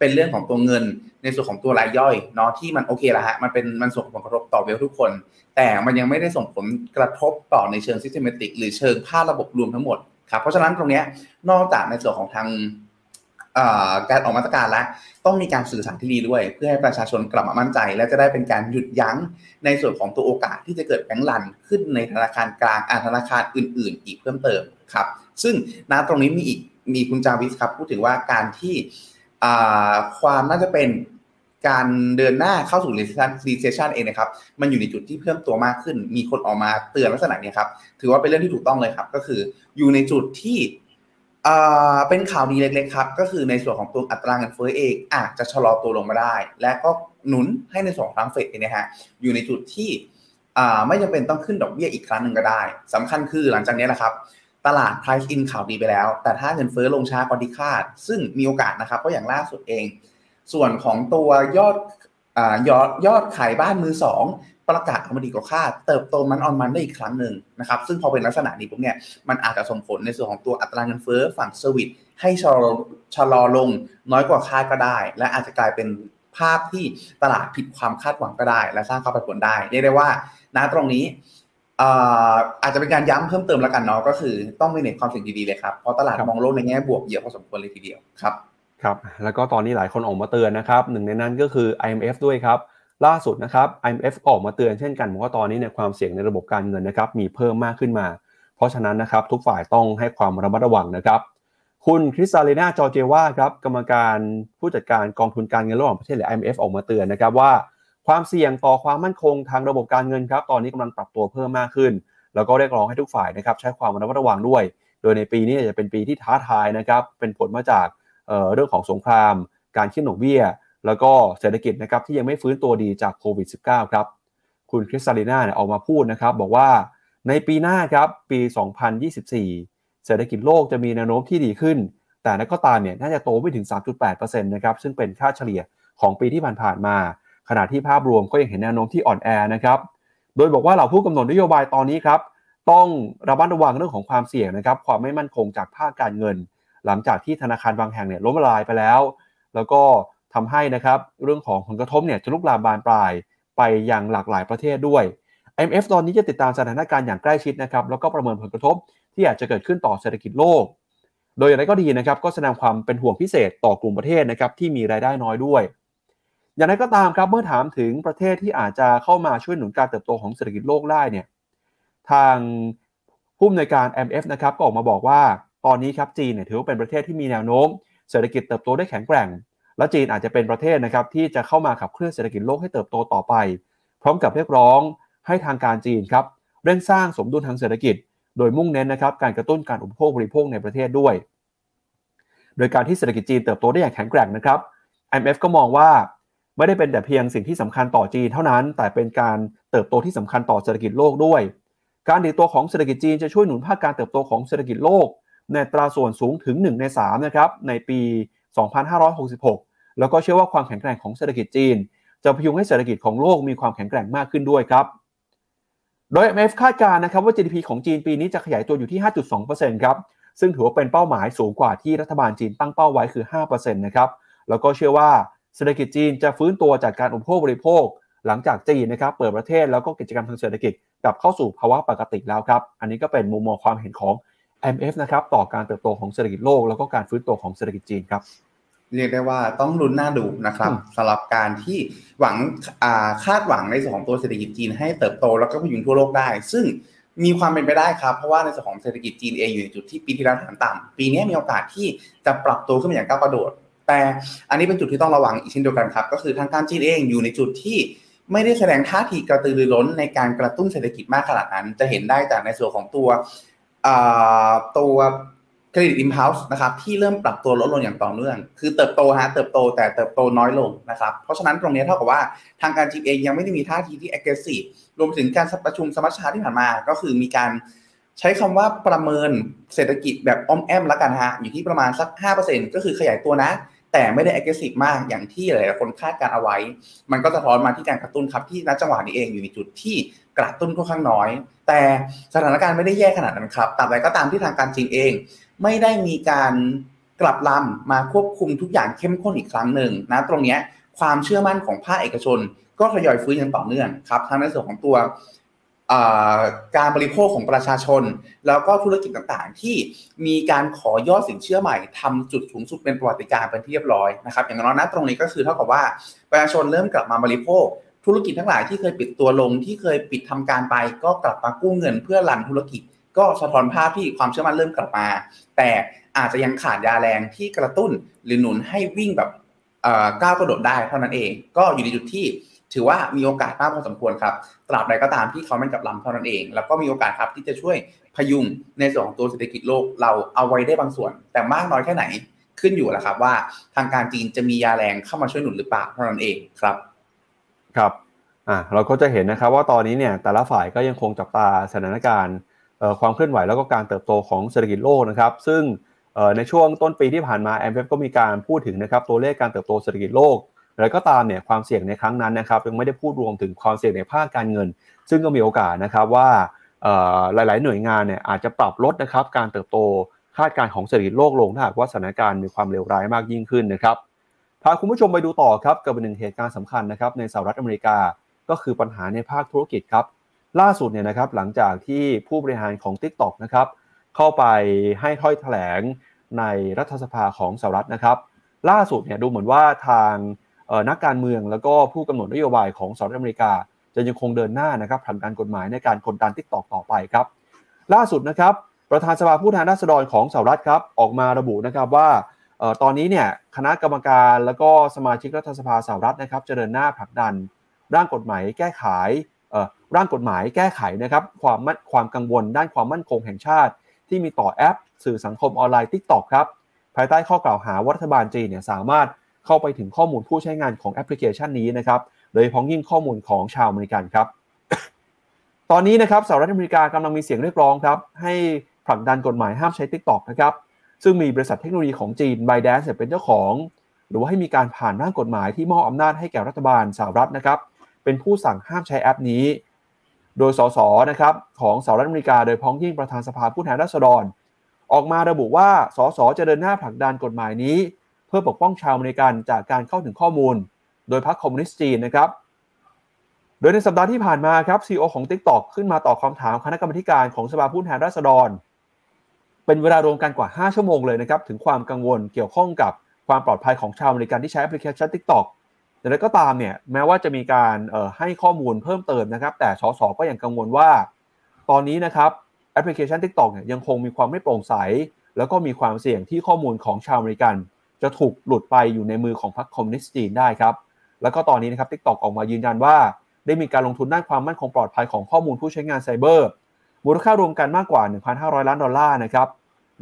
เป็นเรื่องของตัวเงินในส่วนของตัวรายย่อยเนาะที่มันโอเคละฮะมันเป็นมันส่งผลกระทบต่อเวลทุกคน แต่มันยังไม่ได้ส่งผลกระทบต่อในเชิงซิสเตมติกหรือเชิงภาพระบบรวมทั้งหมดครับเพราะฉะนั้นตรงนี้นอกจากในส่วนของทางการออกมาตรการแล้วต้องมีการสื่อสารที่ดีด้วย เพื่อให้ประชาชนกลับมามั่นใจ และจะได้เป็นการหยุดยั้งในส่วนของตัวโอกาสที่จะเกิดแบงก์ลันขึ้นในธนาคารกลางอาธนาคารอื่น ๆ อีกเพิ่มเติมครับ ซึ่งณตรงนี้มีอีกมีคุณจาวิสครับพูดถึงว่าการที่ ความน่าจะเป็นการเดินหน้าเข้าสู่ recession เองนะครับ มันอยู่ในจุดที่เพิ่มตัวมากขึ้น มีคนออกมาเตือนลักษณะนี้ครับ ถือว่าเป็นเรื่องที่ถูกต้องเลยครับ ก็คืออยู่ในจุดที่เป็นข่าวดีเล็กๆครับ ก็คือในส่วนของตัวอัตราเงินเฟ้อเองอาจจะชะลอตัวลงมาได้ และก็หนุนให้ในส่วนของทางเฟดเนี่ยฮะ อยู่ในจุดที่ไม่จำเป็นต้องขึ้นดอกเบี้ยอีกครั้งหนึ่งก็ได้สำคัญคือหลังจากนี้แหละครับ ตลาด price in ข่าวดีไปแล้ว แต่ถ้าเงินเฟ้อลงช้ากว่าที่คาด ซึ่งมีโอกาสนะครับเพราะอย่างล่าสุดเอง ส่วนของตัวยอดยอดยอดขายบ้านมือสองประกาศออกมาดีกว่าคาดเติบโตมันออนมันได้อีกครั้งหนึ่งนะครับซึ่งพอเป็นลักษณะนี้ปุ๊บเนี่ยมันอาจจะส่งผลในส่วนของตัวอัตราเงินเฟ้อฝั่งเซอร์วิสให้ชะลอชะลอลง น้อยกว่าคาดก็ได้ และอาจจะกลายเป็นภาพที่ตลาดผิดความคาดหวังก็ได้ และสร้างความผันผวนได้เรียกได้ว่าณตรงนี้ อาจจะเป็นการย้ำเพิ่มเติมแล้วกันเนาะก็คือต้องมีเน็ตความสิ่งดีๆเลยครับเพราะตลาดมองโลกในแง่บวกเยอะพอสมควรเลยทีเดียวครับครับแล้วก็ตอนนี้หลายคนออกมาเตือนนะครับหนึ่งในนั้นก็คือ IMF ด้วยครับล่าสุดนะครับ IMF ออกมาเตือนเช่นกันบอกว่าตอนนี้เนี่ยความเสี่ยงในระบบการเงินนะครับมีเพิ่มมากขึ้นมา เพราะฉะนั้นนะครับทุกฝ่ายต้องให้ความระมัดระวังนะครับคุณคริสตาลีนาจอเจวาครับกรรมการผู้จัดการกองทุนการเงินระหว่างประเทศหรือ IMF ออกมาเตือนนะครับว่า ความเสี่ยงต่อความมั่นคงทางระบบการเงินครับ ตอนนี้กำลังปรับตัวเพิ่มมากขึ้น แล้วก็เรียกร้องให้ทุกฝ่ายนะครับใช้ความระมัดระวังด้วย โดยในปีนี้จะเป็นปีที่ท้าทายนะครับ เป็นผลมาจากเเรื่องของสงคราม การขึ้นดอกเบี้ย แล้วก็เศรษฐกิจนะครับที่ยังไม่ฟื้นตัวดีจากโควิด -19 ครับ คุณคริสตาลีนาเนี่ยออกมาพูดนะครับบอกว่าในปีหน้าครับปี 2024 เศรษฐกิจโลกจะมีแนวโน้มที่ดีขึ้น แต่นักก็ตามเนี่ยน่าจะโตไม่ถึง 3.8%นะครับซึ่งเป็นค่าเฉลี่ยของปีที่ผ่านๆมา ขณะที่ภาพรวมก็ยังเห็นแนวโน้มที่อ่อนแอนะครับ โดยบอกว่าเหล่าผู้กำหนดนโยบายตอนนี้ครับต้องระมัดระวังเรื่องของความเสี่ยงนะครับ ความไม่มั่นคงจากภาคการเงิน หลังจากที่ธนาคารบางแห่งเนี่ยล้มละลายไปแล้ว แล้วก็ทำให้นะครับเรื่องของผลกระทบเนี่ยจะลุกลามบานปลายไปยังหลากหลายประเทศด้วย IMF ตอนนี้จะติดตามสถานการณ์อย่างใกล้ชิดนะครับแล้วก็ประเมินผลกระทบที่อาจจะเกิดขึ้นต่อเศรษฐกิจโลก โดยอย่างไรก็ดีนะครับก็แสดงความเป็นห่วงพิเศษต่อกลุ่มประเทศนะครับที่มีรายได้น้อยด้วย อย่างไรก็ตามครับเมื่อถามถึงประเทศที่อาจจะเข้ามาช่วยหนุนการเติบโตของเศรษฐกิจโลกได้เนี่ยทางผู้อำนวยการ MF นะครับก็ออกมาบอกว่าตอนนี้ครับจีนเนี่ยถือว่าเป็นประเทศที่มีแนวโน้ม เศรษฐกิจเติบโตได้แข็งแกร่ง และจีนอาจจะเป็นประเทศนะครับที่จะเข้ามาขับเคลื่อนเศรษฐกิจโลกให้เติบโตต่อไป พร้อมกับเรียกร้องให้ทางการจีนครับเร่งสร้างสมดุลทางเศรษฐกิจ โดยมุ่งเน้นนะครับการกระตุ้นการอุปโภคบริโภคในประเทศด้วย โดยการที่เศรษฐกิจจีนเติบโตได้อย่างแข็งแกร่งนะครับ IMF ก็มองว่า ไม่ได้เป็นแต่เพียงสิ่งที่สำคัญต่อจีนเท่านั้น แต่เป็นการเติบโตที่สำคัญต่อเศรษฐกิจโลกด้วย การดีตัวของเศรษฐกิจจีนจะช่วยหนุนภาคการเติบโตของเศรษฐกิจโลก ในตราส่วนสูงถึง 1 ใน3นะครับในปี 2566 แล้วก็เชื่อว่าความแข็งแกร่งของเศรษฐกิจจีน จะพยุงให้เศรษฐกิจของโลกมีความแข็งแกร่งมากขึ้นด้วยครับโดย IMF คาดการณ์นะครับว่า GDP ของจีนปีนี้จะขยายตัวอยู่ที่ 5.2%ครับซึ่งถือว่าเป็นเป้าหมายสูงกว่าที่รัฐบาลจีนตั้งเป้าไว้คือ 5%นะครับแล้วก็เชื่อว่า เศรษฐกิจจีนจะฟื้นตัวจากการอุปโภคบริโภค หลังจากจีนนะครับเปิดประเทศแล้วก็กิจกรรมทางเศรษฐกิจกลับเข้าสู่ภาวะปกติแล้วครับ อันนี้ก็เป็นมุมมองความเห็นของ IMF นะครับต่อการเติบโตของเศรษฐกิจโลก แล้วก็การฟื้นตัวของเศรษฐกิจจีนครับเรียกได้ว่าต้องลุ้นหน้าดูนะครับสำหรับการที่หวังคาดหวังในส่วนของตัวเศรษฐกิจจีนให้เติบโตแล้วก็พยุงทั่วโลกได้ ซึ่งมีความเป็นไปได้ครับ เพราะว่าในส่วนของเศรษฐกิจจีนเองอยู่ในจุดที่ปีที่แล้วฐานต่ำปีนี้มีโอกาสที่จะปรับตัวขึ้นมาอย่างก้าวกระโดด แต่อันนี้เป็นจุดที่ต้องระวังอีกเช่นเดียวกันครับ ก็คือทางการจีนเองอยู่ในจุดที่ไม่ได้แสดงท่าทีกระตือรือร้นในการกระตุ้นเศรษฐกิจมากขนาดนั้น จะเห็นได้จากในส่วนของตัวตัวเครดิตอิมพาวส์นะครับที่เริ่มปรับตัวลดลงอย่างต่อเนื่อง คือเติบโตฮะเติบโตแต่เติบโตน้อยลงนะครับเพราะฉะนั้นตรงนี้เท่ากับว่าทางการจีนเองยังไม่ได้มีท่าทีที่ aggressive รวมถึงการประชุมสมัชชาที่ผ่านมาก็คือมีการใช้คำว่าประเมินเศรษฐกิจแบบอ้อมแอมละกันฮะอยู่ที่ประมาณสัก 5%ก็คือขยายตัวนะ แต่ไม่ได้ aggressive มากอย่างที่หลายๆคนคาดการเอาไว้ มันก็จะท้อนมาที่การกระตุ้นครับที่ณจังหวะนี้เองอยู่ในจุดที่กระตุ้นค่อนข้างน้อย แต่สถานการณ์ไม่ได้แย่ขนาดนั้นครับตราบใดก็ตามที่ทางการจีนเอง ไม่ได้มีการกลับลำมาควบคุมทุกอย่างเข้มข้นอีกครั้งหนึ่งนะตรงนี้ความเชื่อมั่นของภาคเอกชน ก็ทยอยฟื้นอย่างต่อเนื่องครับทั้งในส่วนของตัว การบริโภคของประชาชน แล้วก็ธุรกิจต่างๆ ที่มีการขอยอดสินเชื่อใหม่ทำจุดสูงสุดเป็นประวัติการเป็นที่เรียบร้อยนะครับอย่างน้อยนะตรงนี้ก็คือเท่ากับว่าประชาชนเริ่มกลับมาบริโภค ธุรกิจทั้งหลายที่เคยปิดตัวลงที่เคยปิดทำการไป ก็กลับมากู้เงินเพื่อรันธุรกิจ ก็สะท้อนภาพที่ความเชื่อมั่นเริ่มกลับมา แต่อาจจะยังขาดยาแรงที่กระตุ้นหรือหนุนให้วิ่งแบบก้าวกระโดดได้เท่านั้นเอง ก็อยู่ในจุดที่ ถือว่ามีโอกาสมากพอสมควรครับ ตราบใดก็ตามที่เขาไม่กับลำเท่านั้นเอง แล้วก็มีโอกาสครับที่จะช่วยพยุงในส่วนของตัวเศรษฐกิจโลกเราเอาไว้ได้บางส่วน แต่มากน้อยแค่ไหนขึ้นอยู่แหละครับว่าทางการจีนจะมียาแรงเข้ามาช่วยหนุนหรือเปล่าเท่านั้นเองครับ ครับอ่าเราก็จะเห็นนะครับว่าตอนนี้เนี่ยแต่ละฝ่ายก็ยังคงจับตาสถานการณ์ความเคลื่อนไหวแล้วก็การเติบโตของเศรษฐกิจโลกนะครับ ซึ่งในช่วงต้นปีที่ผ่านมาแอมเก็มีการพูดถึงนะครับตัวเลขการเติบโตเศรษฐกิจโลก แล้วก็ตามเนี่ยความเสี่ยงในครั้งนั้นนะครับยังไม่ได้พูดรวมถึงความเสี่ยงในภาคการเงิน ซึ่งก็มีโอกาสนะครับว่าหลาย ๆ หน่วยงานเนี่ยอาจจะปรับลดนะครับการเติบโตคาดการณ์ของเศรษฐกิจโลกลงถ้าหากว่าสถานการณ์มีความเลวร้ายมากยิ่งขึ้นนะครับพาคุณผู้ชมไปดูต่อครับกับหนึ่งเหตุการณ์สำคัญนะครับในสหรัฐอเมริกาก็คือปัญหาในภาคธุรกิจครับล่าสุดเนี่ยนะครับหลังจากที่ผู้บริหารของ TikTok นะครับเข้าไปให้ถ้อยแถลงในรัฐสภาของสหรัฐนะครับ ล่าสุดเนี่ยดูเหมือนว่าทาง นักการเมืองแล้วก็ผู้กำหนดนโยบายของสหรัฐอเมริกา จะยังคงเดินหน้านะครับผลักดันกฎหมายในการกดดัน TikTok ต่อไปครับ ล่าสุดนะครับ ประธานสภาผู้แทนราษฎรของสหรัฐครับออกมาระบุนะครับว่าตอนนี้เนี่ยคณะกรรมการแล้วก็สมาชิกรัฐสภาสหรัฐนะครับจะเดินหน้าผลักดันร่างกฎหมายแก้ไขร่างกฎหมายแก้ไขนะครับความความกังวลด้านความมั่นคงแห่งชาติ ที่มีต่อแอป สื่อสังคมออนไลน์ TikTok ครับภายใต้ข้อกล่าวหาว่ารัฐบาลจีนเนี่ยสามารถ เข้าไปถึงข้อมูลผู้ใช้งานของแอปพลิเคชันนี้นะครับโดยพ้องยิ่งข้อมูลของชาวอเมริกันครับ ตอนนี้นะครับสหรัฐอเมริกากำลังมีเสียงเรียกร้องครับให้ผลักดันกฎหมายห้ามใช้ TikTok นะครับซึ่งมีบริษัทเทคโนโลยีของจีน b y d a n c e เป็นเจ้าของ หรือว่าให้มีการผ่านร่างกฎหมายที่มอบอำนาจให้แก่รัฐบาลสหรัฐนะครับเป็นผู้สั่งห้ามใช้แอปนี้ โดยสสนะครับของสหรัฐอเมริกา โดยพ้องยิ่งประธานสภาผู้แทนราษฎร ออกมาระบุว่าสสจะเดินหน้าผลักดันกฎหมายนี้ เพื่อปกป้องชาวอเมริกันจากการเข้าถึงข้อมูล โดยพรรคคอมมิวนิสต์จีนนะครับ โดยในสัปดาห์ที่ผ่านมาครับซีอของ TikTok ขึ้นมาตอบคำถามคณะกรรมการของสภาผู้แทนราษฎร เป็นเวลารวมกันกว่า 5 ชั่วโมงเลยนะครับถึงความกังวลเกี่ยวข้องกับความปลอดภัยของชาวอเมริกันที่ใช้แอปพลิเคชัน TikTok แต่อย่างไรก็ตามเนี่ยแม้ว่าจะมีการให้ข้อมูลเพิ่มเติมนะครับ แต่สสก็ยังกังวลว่า ตอนนี้นะครับแอปพลิเคชัน TikTok เนี่ยยังคงมีความไม่โปร่งใส แล้วก็มีความเสี่ยงที่ข้อมูลของชาวอเมริกัน จะถูกหลุดไปอยู่ในมือของพรรคคอมมิวนิสต์จีนได้ครับ แล้วก็ตอนนี้นะครับ TikTok ออกมายืนยันว่า ได้มีการลงทุนด้านความมั่นคงปลอดภัยของข้อมูลผู้ใช้งานไซเบอร์ มูลค่ารวมกันมากกว่า 1,500 ล้านดอลลาร์นะครับ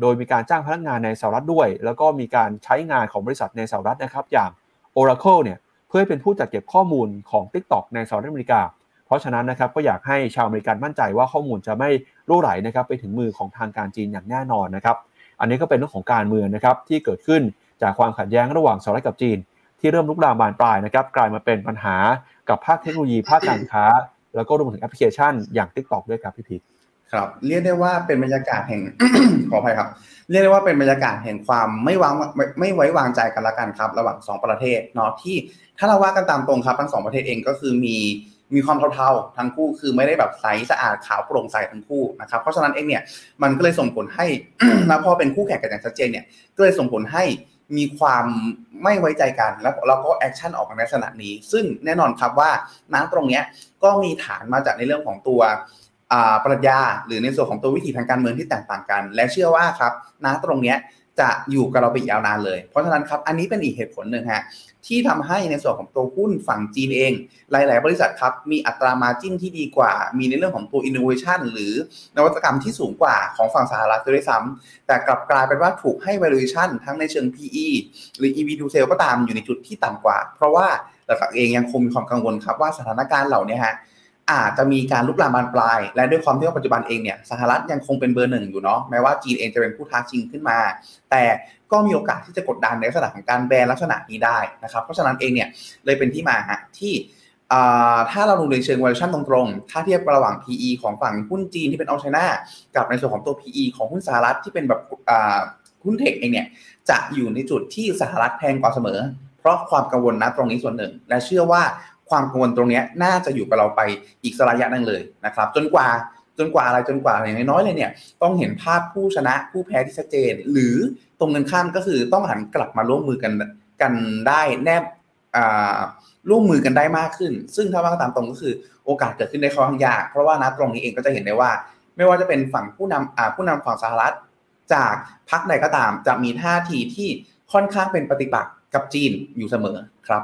โดยมีการจ้างพนักงานในสหรัฐด้วย แล้วก็มีการใช้งานของบริษัทในสหรัฐนะครับ อย่าง Oracle เนี่ยเพื่อให้เป็นผู้จัดเก็บข้อมูลของ TikTok ในสหรัฐอเมริกา เพราะฉะนั้นนะครับก็อยากให้ชาวอเมริกันมั่นใจว่าข้อมูลจะไม่รั่วไหลนะครับไปถึงมือของทางการจีนอย่างแน่นอนนะครับ อันนี้ก็เป็นเรื่องของการเมืองนะครับที่เกิดขึ้น จากความขัดแย้งระหว่างสหรัฐกับจีน ที่เริ่มลุกลามบานปลายนะครับกลายมาเป็นปัญหากับภาคเทคโนโลยีภาคการค้า แล้วก็รวมถึงแอปพลิเคชันอย่าง TikTok ด้วยครับพี่พีครับเรียกได้ว่าเป็นบรรยากาศแห่งขออภัยครับ เรียกได้ว่าเป็นบรรยากาศแห่งความไม่วางไม่ไว้วางใจกันละกันครับ ระหว่าง 2 ประเทศเนาะที่ถ้าเราว่ากันตามตรงครับทั้งสองประเทศเองก็คือมีมีความเท่าๆทั้งคู่คือไม่ได้แบบใสสะอาดขาวโปร่งใสทั้งคู่นะครับเพราะฉะนั้นเองเนี่ยมันก็เลยส่งผลให้แล้วพอเป็นคู่แข่งกันอย่างชัดเจนเนี่ยก็เลยส่งผลให้ มีความไม่ไว้ใจกันแล้วเราก็ action ออกมาในลักษณะนี้ ซึ่งแน่นอนครับว่าน้ำตรงเนี้ยก็มีฐานมาจากในเรื่องของตัวปรัชญาหรือในส่วนของตัววิถีทางการเมืองที่แตกต่างกัน และเชื่อว่าครับน้ำตรงเนี้ย จะอยู่กับเราไปยาวนานเลย เพราะฉะนั้นครับ อันนี้เป็นอีกเหตุผลหนึ่งฮะที่ทำให้ในส่วนของตัวหุ้นฝั่งจีนเอง หลาย ๆ บริษัทครับ มีอัตรา margin ที่ดีกว่า มีในเรื่องของตัวอินโนเวชันหรือนวัตกรรมที่สูงกว่าของฝั่งสหรัฐด้วยซ้ำแต่กลับกลายเป็นว่าถูกให้ valuation ทั้งในเชิง PE หรือ EV to sales ก็ตามอยู่ในจุดที่ต่ำกว่า เพราะว่าหลักๆเองยังคงมีความกังวลครับว่าสถานการณ์เหล่านี้ฮะ อาจจะมีการลุกลามบานปลาย และด้วยความที่ว่าปัจจุบันเองเนี่ยสหรัฐยังคงเป็นเบอร์หนึ่งอยู่เนาะแม้ว่าจีนเองจะเป็นผู้ท้าชิงขึ้นมา แต่ก็มีโอกาสที่จะกดดันในลักษณะของการแบนลักษณะนี้ได้นะครับ เพราะฉะนั้นเองเนี่ยเลยเป็นที่มาฮะที่ถ้าเราดูในเชิง valuation ตรงๆ ถ้าเทียบระหว่าง PE ของฝั่งหุ้นจีนที่เป็นออลไชน่ากับในส่วนของตัว PE ของหุ้นสหรัฐที่เป็นแบบหุ้นเทคเองเนี่ยจะอยู่ในจุดที่สหรัฐแพงกว่าเสมอ เพราะความกังวลนะตรงนี้ส่วนหนึ่ง และเชื่อว่า ความกังวลตรงนี้น่าจะอยู่กับเราไปอีกสระยะนึงเลยนะครับ จนกว่าจนกว่าอะไรจนกว่าอย่างน้อยเลยเนี่ยต้องเห็นภาพผู้ชนะผู้แพ้ที่ชัดเจน หรือตรงกันข้ามก็คือต้องหันกลับมาร่วมมือกันกันได้แนบร่วมมือกันได้มากขึ้น ซึ่งถ้าว่าตามตรงก็คือโอกาสเกิดขึ้นได้ค่อนข้างยากเพราะว่านะตรงนี้เองก็จะเห็นได้ว่า ไม่ว่าจะเป็นฝั่งผู้นำผู้นำฝั่งสหรัฐ จากพรรคใดก็ตามจะมีท่าทีที่ค่อนข้างเป็นปฏิปักษ์กับจีนอยู่เสมอครับ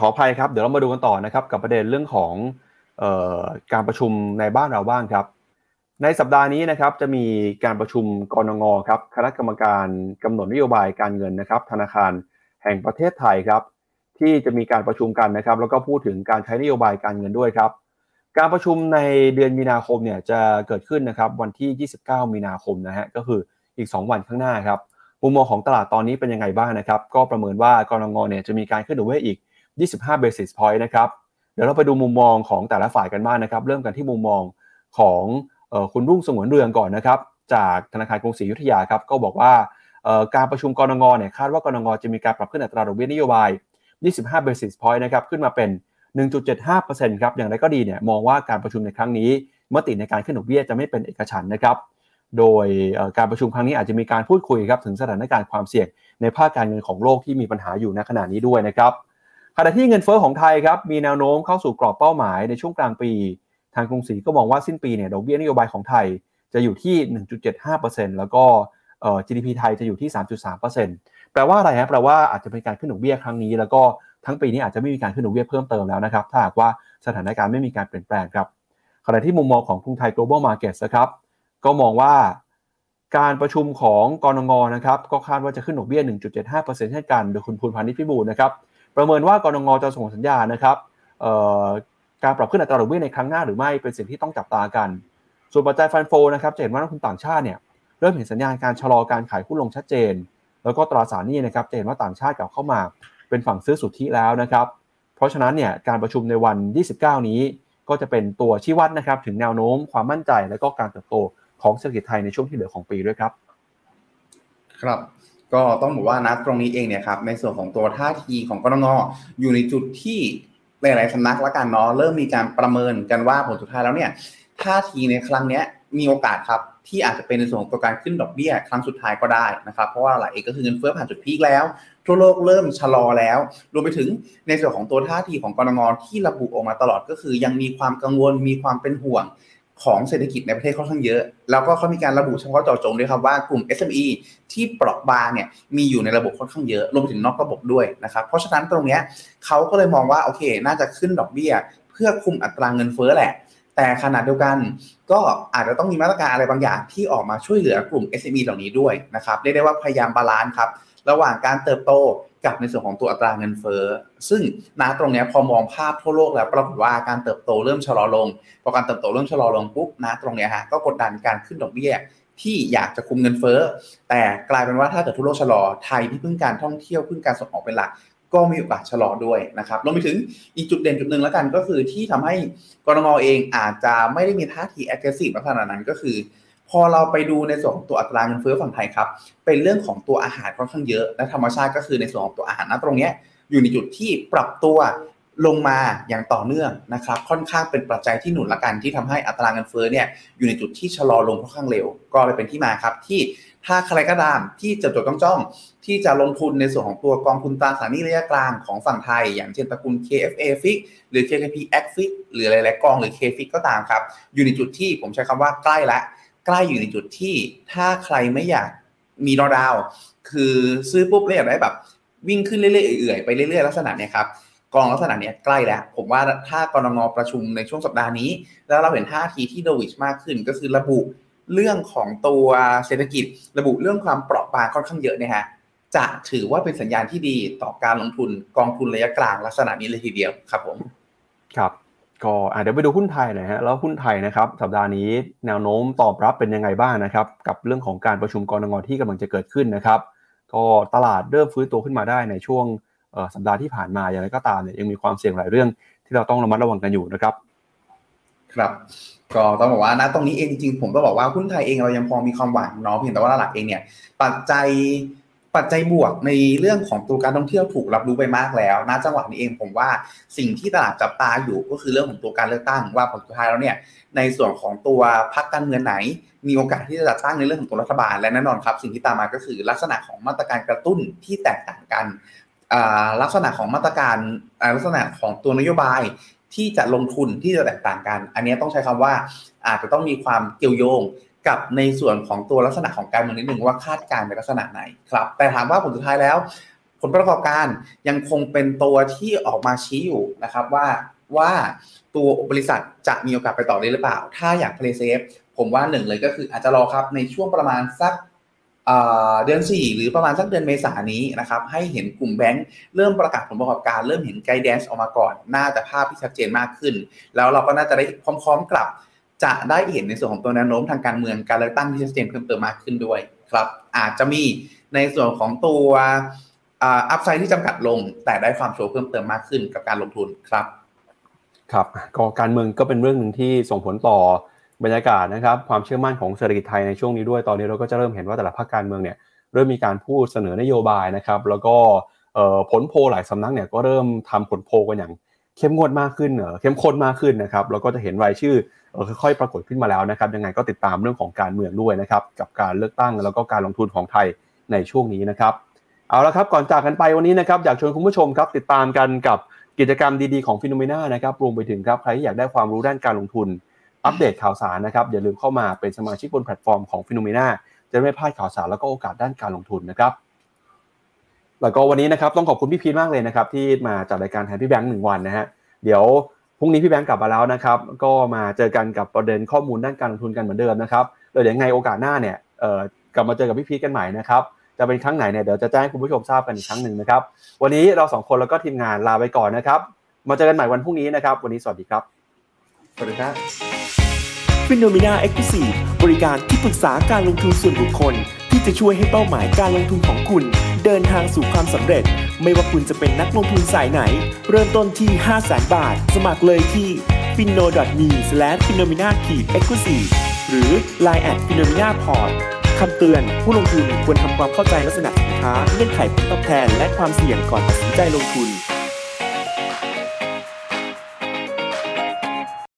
ขออภัยครับ เดี๋ยวเรามาดูกันต่อนะครับ กับประเด็นเรื่องของออการประชุมในบ้านเราบ้างครับ ในสัปดาห์นี้นะครับจะมีการประชุมกรงงครับคณะกรรมการกำหนดนโยบายการเงินนะครับ ธนาคารแห่งประเทศไทยครับ ที่จะมีการประชุมกันนะครับ แล้วก็พูดถึงการใช้นโยบายการเงินด้วยครับ การประชุมในเดือนมีนาคมเนี่ยจะเกิดขึ้นนะครับวันที่ 29 มีนาคมนะฮะก็คืออีก 2 วันข้างหน้าครับมุมมองของตลาดตอนนี้เป็นยังไงบ้างนะครับ ก็ประเมินว่ากรงงเนี่ยจะมีการขึ้นดอกเบี้ยอีก 25 basis point นะครับ เดี๋ยวเราไปดูมุมมองของแต่ละฝ่ายกันบ้างนะครับ เริ่มกันที่มุมมองของคุณรุ่งสงวนเรืองก่อนนะครับ จากธนาคารกรุงศรีอยุธยาครับก็บอกว่าการประชุมกรงงเนี่ยคาดว่ากรงงจะมีการปรับขึ้นอัตราดอกเบี้ยนโยบาย 25 basis point นะครับขึ้นมาเป็น 1.75%ครับอย่างไรก็ดีเนี่ยมองว่าการประชุมในครั้งนี้มติในการขึ้นดอกเบี้ยจะไม่เป็นเอกฉันนะครับโดยการประชุมครั้งนี้อาจจะมีการพูดคุยครับถึงสถานการณ์ความเสี่ยงในภาคการเงินของโลกที่มีปัญหาอยู่ในขณะนี้ด้วยนะครับ ณะที่เงินเฟอ้อของไทยครับมีแนวโน้มเข้าสู่กรอบเป้าหมายในช่วงกลางปี ทางกรุงศรีก็มองว่าสิ้นปีเนี่ยดอกเบี้ยนโยบายของไทยจะอยู่ที่ 1.75%แล้วก็ GDP ไทยจะอยู่ที่ 3.3%แปลว่าอะไรฮะแปลว่าอาจจะเป็นการขึ้นดอกเบี้ยครั้งนี้ แล้วก็ทั้งปีนี้อาจจะไม่มีการขึ้นดอกเบี้ยเพิ่มเติมแล้วนะครับ ถ้าหากว่าสถานการณ์ไม่มีการเปลี่ยนแปลงครับขณะที่มุมมองของกรุงไทย global market นะครับ ก็มองว่าการประชุมของกรงงนะครับ ก็คาดว่าจะขึ้นดอกเบี้ย 1.75%เช่นกัน โดยคุณภูนพานิชพิบูลนะครับ ประเมินว่ากรงงจะส่งสัญญาณนะครับการปรับขึ้นอัตราดอกเบี้ยในครั้งหน้าหรือไม่เป็นสิ่งที่ต้องจับตากัน ส่วนปัจจัยฟันโฟนะครับจะเห็นว่านักทุนต่างชาติเนี่ยเริ่มเห็นสัญญาณการชะลอการขายหุ้นลงชัดเจน แล้วก็ตราสารนี้นะครับจะเห็นว่าต่างชาติกลับเข้ามา เป็นฝั่งซื้อสุทธิแล้วนะครับ เพราะฉะนั้นเนี่ยการประชุมในวัน 29 นี้ ก็จะเป็นตัวชี้วัดนะครับถึงแนวโน้มความมั่นใจและก็การเติบโตของเศรษฐกิจไทยในช่วงที่เหลือของปีด้วยครับ ครับ ก็ต้องบอกว่านะตรงนี้เองเนี่ยครับในส่วนของตัวท่าทีของกรงอยู่ในจุดที่หลายๆสำนักละกันเนาะเริ่มมีการประเมินกันว่าผลสุดท้ายแล้วเนี่ยท่าทีในครั้งนี้มีโอกาสครับที่อาจจะเป็นในส่วนของตัวการขึ้นดอกเบี้ยครั้งสุดท้ายก็ได้นะครับ เพราะว่าอะไรเองก็คือเงินเฟ้อผ่านจุดพีคแล้ว ทั่วโลกเริ่มชะลอแล้ว รวมไปถึงในส่วนของตัวท่าทีของกนง.ที่ระบุออกมาตลอดก็คือ ยังมีความกังวลมีความเป็นห่วง ของเศรษฐกิจในประเทศค่อนข้างเยอะ แล้วก็เขามีการระบุเฉพาะเจาะจงด้วยครับว่ากลุ่ม SME ที่เปราะบางเนี่ยมีอยู่ในระบบค่อนข้างเยอะรวมถึงนอกระบบด้วยนะครับ เพราะฉะนั้นตรงนี้เขาก็เลยมองว่าโอเค น่าจะขึ้นดอกเบี้ย เพื่อคุมอัตราเงินเฟ้อแหละ แต่ขณะเดียวกันก็อาจจะต้องมีมาตรการอะไรบางอย่างที่ออกมาช่วยเหลือกลุ่ม SME เหล่านี้ด้วยนะครับเรียกได้ว่าพยายาม balance ครับระหว่างการเติบโต กับในส่วนของตัวอัตราเงินเฟ้อ ซึ่งนาตรงนี้พอมองภาพทั่วโลกแล้วปรากฏว่าการเติบโตเริ่มชะลอลง พอการเติบโตเริ่มชะลอลงปุ๊บนาตรงนี้ฮะก็กดดันการขึ้นดอกเบี้ยที่อยากจะคุมเงินเฟ้อ แต่กลายเป็นว่าถ้าเกิดทั่วโลกชะลอไทยที่พึ่งการท่องเที่ยวพึ่งการส่งออกเป็นหลักก็มีโอกาสชะลอด้วยนะครับรวมไปถึงอีกจุดเด่นจุดหนึ่งแล้วกันก็คือที่ทำให้กรงเองอาจจะไม่ได้มีท่าที aggressive ขนาดนั้นก็คือ พอเราไปดูในส่วนของตัวอัตราเงินเฟ้อฝั่งไทยครับ เป็นเรื่องของตัวอาหารค่อนข้างเยอะ และธรรมชาติก็คือในส่วนของตัวอาหารนะตรงนี้อยู่ในจุดที่ปรับตัวลงมาอย่างต่อเนื่องนะครับ ค่อนข้างเป็นปัจจัยที่หนุนละกันที่ทำให้อัตราเงินเฟ้อเนี่ยอยู่ในจุดที่ชะลอลงค่อนข้างเร็ว ก็เลยเป็นที่มาครับที่ถ้าใครก็ตามที่จะจดจ้องที่จะลงทุนในส่วนของตัวกองทุนตราสารหนี้ระยะกลางของฝั่งไทย อย่างเช่นตระกูล KFA Fix หรือ KKP X Fix หรือหลายๆกองหรือ K Fix ก็ตามครับ อยู่ในจุดที่ผมใช้คำว่าใกล้ละ ใกล้อยู่ในจุดที่ถ้าใครไม่อยากมีรอดาว คือซื้อปุ๊บแล้วอยากได้แบบ วิ่งขึ้นเรื่อยๆเอื่อยๆไปเรื่อยๆลักษณะเนี้ยครับกองลักษณะเนี้ยใกล้แล้ว ผมว่าถ้ากรงงประชุมในช่วงสัปดาห์นี้ แล้วเราเห็นท่าทีที่โดวิชมากขึ้น ก็คือระบุเรื่องของตัวเศรษฐกิจ ระบุเรื่องความเปราะบางค่อนข้างเยอะนะฮะจะถือว่าเป็นสัญญาณที่ดีต่อการลงทุนกองทุนระยะกลางลักษณะนี้เลยทีเดียวครับผม ครับ ก็เดี๋ยวไปดูหุ้นไทยหน่อยฮะแล้วหุ้นไทยนะครับสัปดาห์นี้แนวโน้มตอบรับเป็นยังไงบ้างนะครับ กับเรื่องของการประชุมกรงงที่กำลังจะเกิดขึ้นนะครับ ก็ตลาดเริ่มฟื้นตัวขึ้นมาได้ในช่วงสัปดาห์ที่ผ่านมาอย่างไรก็ตามเนี่ยยังมีความเสี่ยงหลายเรื่องที่เราต้องระมัดระวังกันอยู่นะครับ ครับก็ต้องบอกว่าณตรงนี้เองจริงๆผมต้องบอกว่าหุ้นไทยเองเรายังพอมีความหวังเนาะเพียงแต่ว่าหลักเองเนี่ยปัจจัย ปัจจัยบวกในเรื่องของตัวการท่องเที่ยวถูกรับรู้ไปมากแล้วณจังหวะนี้เองผมว่าสิ่งที่ตลาดจับตาอยู่ก็คือเรื่องของตัวการเลือกตั้งว่าผลสุดท้ายแล้วเนี่ยในส่วนของตัวพรรคการเมืองไหน มีโอกาสที่จะจัดตั้งในเรื่องของตัวรัฐบาลและแน่นอนครับ สิ่งที่ตามมาก็คือลักษณะของมาตรการกระตุ้นที่แตกต่างกันลักษณะของมาตรการลักษณะของตัวนโยบายที่จะลงทุนที่จะแตกต่างกัน อันนี้ต้องใช้คำว่าอาจจะต้องมีความเกี่ยวโยง กับในส่วนของตัวลักษณะของการเมืองนิดนึงว่าคาดการณ์ในลักษณะไหนครับ แต่ถามว่าผลสุดท้ายแล้ว ผลประกอบการยังคงเป็นตัวที่ออกมาชี้อยู่นะครับว่าว่าตัวบริษัทจะมีโอกาสไปต่อได้หรือเปล่า ถ้าอยาก play safe ผมว่าหนึ่งเลยก็คืออาจจะรอครับในช่วงประมาณสักเดือน 4 หรือประมาณสักเดือนเมษายนนี้นะครับให้เห็นกลุ่มแบงค์เริ่มประกาศผลประกอบการ เริ่มเห็น guidance ออกมาก่อน น่าจะภาพที่ชัดเจนมากขึ้น แล้วเราก็น่าจะได้พร้อม ๆ กับ จะได้เห็นในส่วนของตัวแนวโน้มทางการเมืองการเลือกตั้งที่ชัดเจนเพิ่มเติมมากขึ้นด้วยครับ อาจจะมีในส่วนของตัวอัพไซด์ที่จำกัดลง แต่ได้ความโชว์เพิ่มเติมมากขึ้นกับการลงทุนครับ ครับก็การเมืองก็เป็นเรื่องหนึ่งที่ส่งผลต่อบรรยากาศนะครับ ความเชื่อมั่นของเศรษฐกิจไทยในช่วงนี้ด้วยตอนนี้เราก็จะเริ่มเห็นว่าแต่ละภาคการเมืองเนี่ยเริ่มมีการพูดเสนอนโยบายนะครับ แล้วก็ผลโพลหลายสำนักเนี่ยก็เริ่มทำผลโพลกันอย่างเข้มงวดมากขึ้นเข้มข้นมากขึ้นนะครับแล้วก็จะเห็นรายชื่อ ค่อยๆปรากฏขึ้นมาแล้วนะครับยังไงก็ติดตามเรื่องของการเมืองด้วยนะครับกับการเลือกตั้งแล้วก็การลงทุนของไทยในช่วงนี้นะครับเอาละครับก่อนจากกันไปวันนี้นะครับอยากชวนคุณผู้ชมครับติดตามกันกับกิจกรรมดีๆของ FINNOMENA นะครับรวมไปถึงครับใครที่อยากได้ความรู้ด้านการลงทุนอัปเดตข่าวสารนะครับอย่าลืมเข้ามาเป็นสมาชิกบนแพลตฟอร์มของ FINNOMENAจะไม่พลาดข่าวสารแล้วก็โอกาสด้านการลงทุนนะครับแล้วก็วันนี้นะครับต้องขอบคุณพี่พีทมากเลยนะครับที่มาจัดรายการแทนพี่แบงค์หนึ่งวันนะฮะเดี๋ยว พรุ่งนี้พี่แบงค์กลับมาแล้วนะครับ ก็มาเจอกันกับประเด็นข้อมูลด้านการลงทุนกันเหมือนเดิมนะครับเดี๋ยวยังไงโอกาสหน้าเนี่ยเอ่อกลับมาเจอกับพี่พีทกันใหม่นะครับจะเป็นครั้งไหนเนี่ยเดี๋ยวจะแจ้งคุณผู้ชมทราบกันอีกครั้งหนึ่งนะครับ วันนี้เราสองคนแล้วก็ทีมงานลาไปก่อนนะครับ มาเจอกันใหม่วันพรุ่งนี้นะครับ วันนี้สวัสดีครับสวัสดีครับ FINNOMENA Exclusive บริการที่ปรึกษาการลงทุนส่วนบุคคล ที่จะช่วยให้เป้าหมายการลงทุนของคุณ เดินทางสู่ความสำเร็จ ไม่ว่าคุณจะเป็นนักลงทุนสายไหน เริ่มต้นที่ 5 0 0 0 0 0 บาท สมัครเลยที่ FINNOMENA Exclusive หรือ LINE at FINNOMENA PORT คำเตือน ผู้ลงทุนควรทำความเข้าใจลักษณะสินค้าเงื่อนไขผลตอบแทน และความเสี่ยงก่อนตัดสินใจลงทุน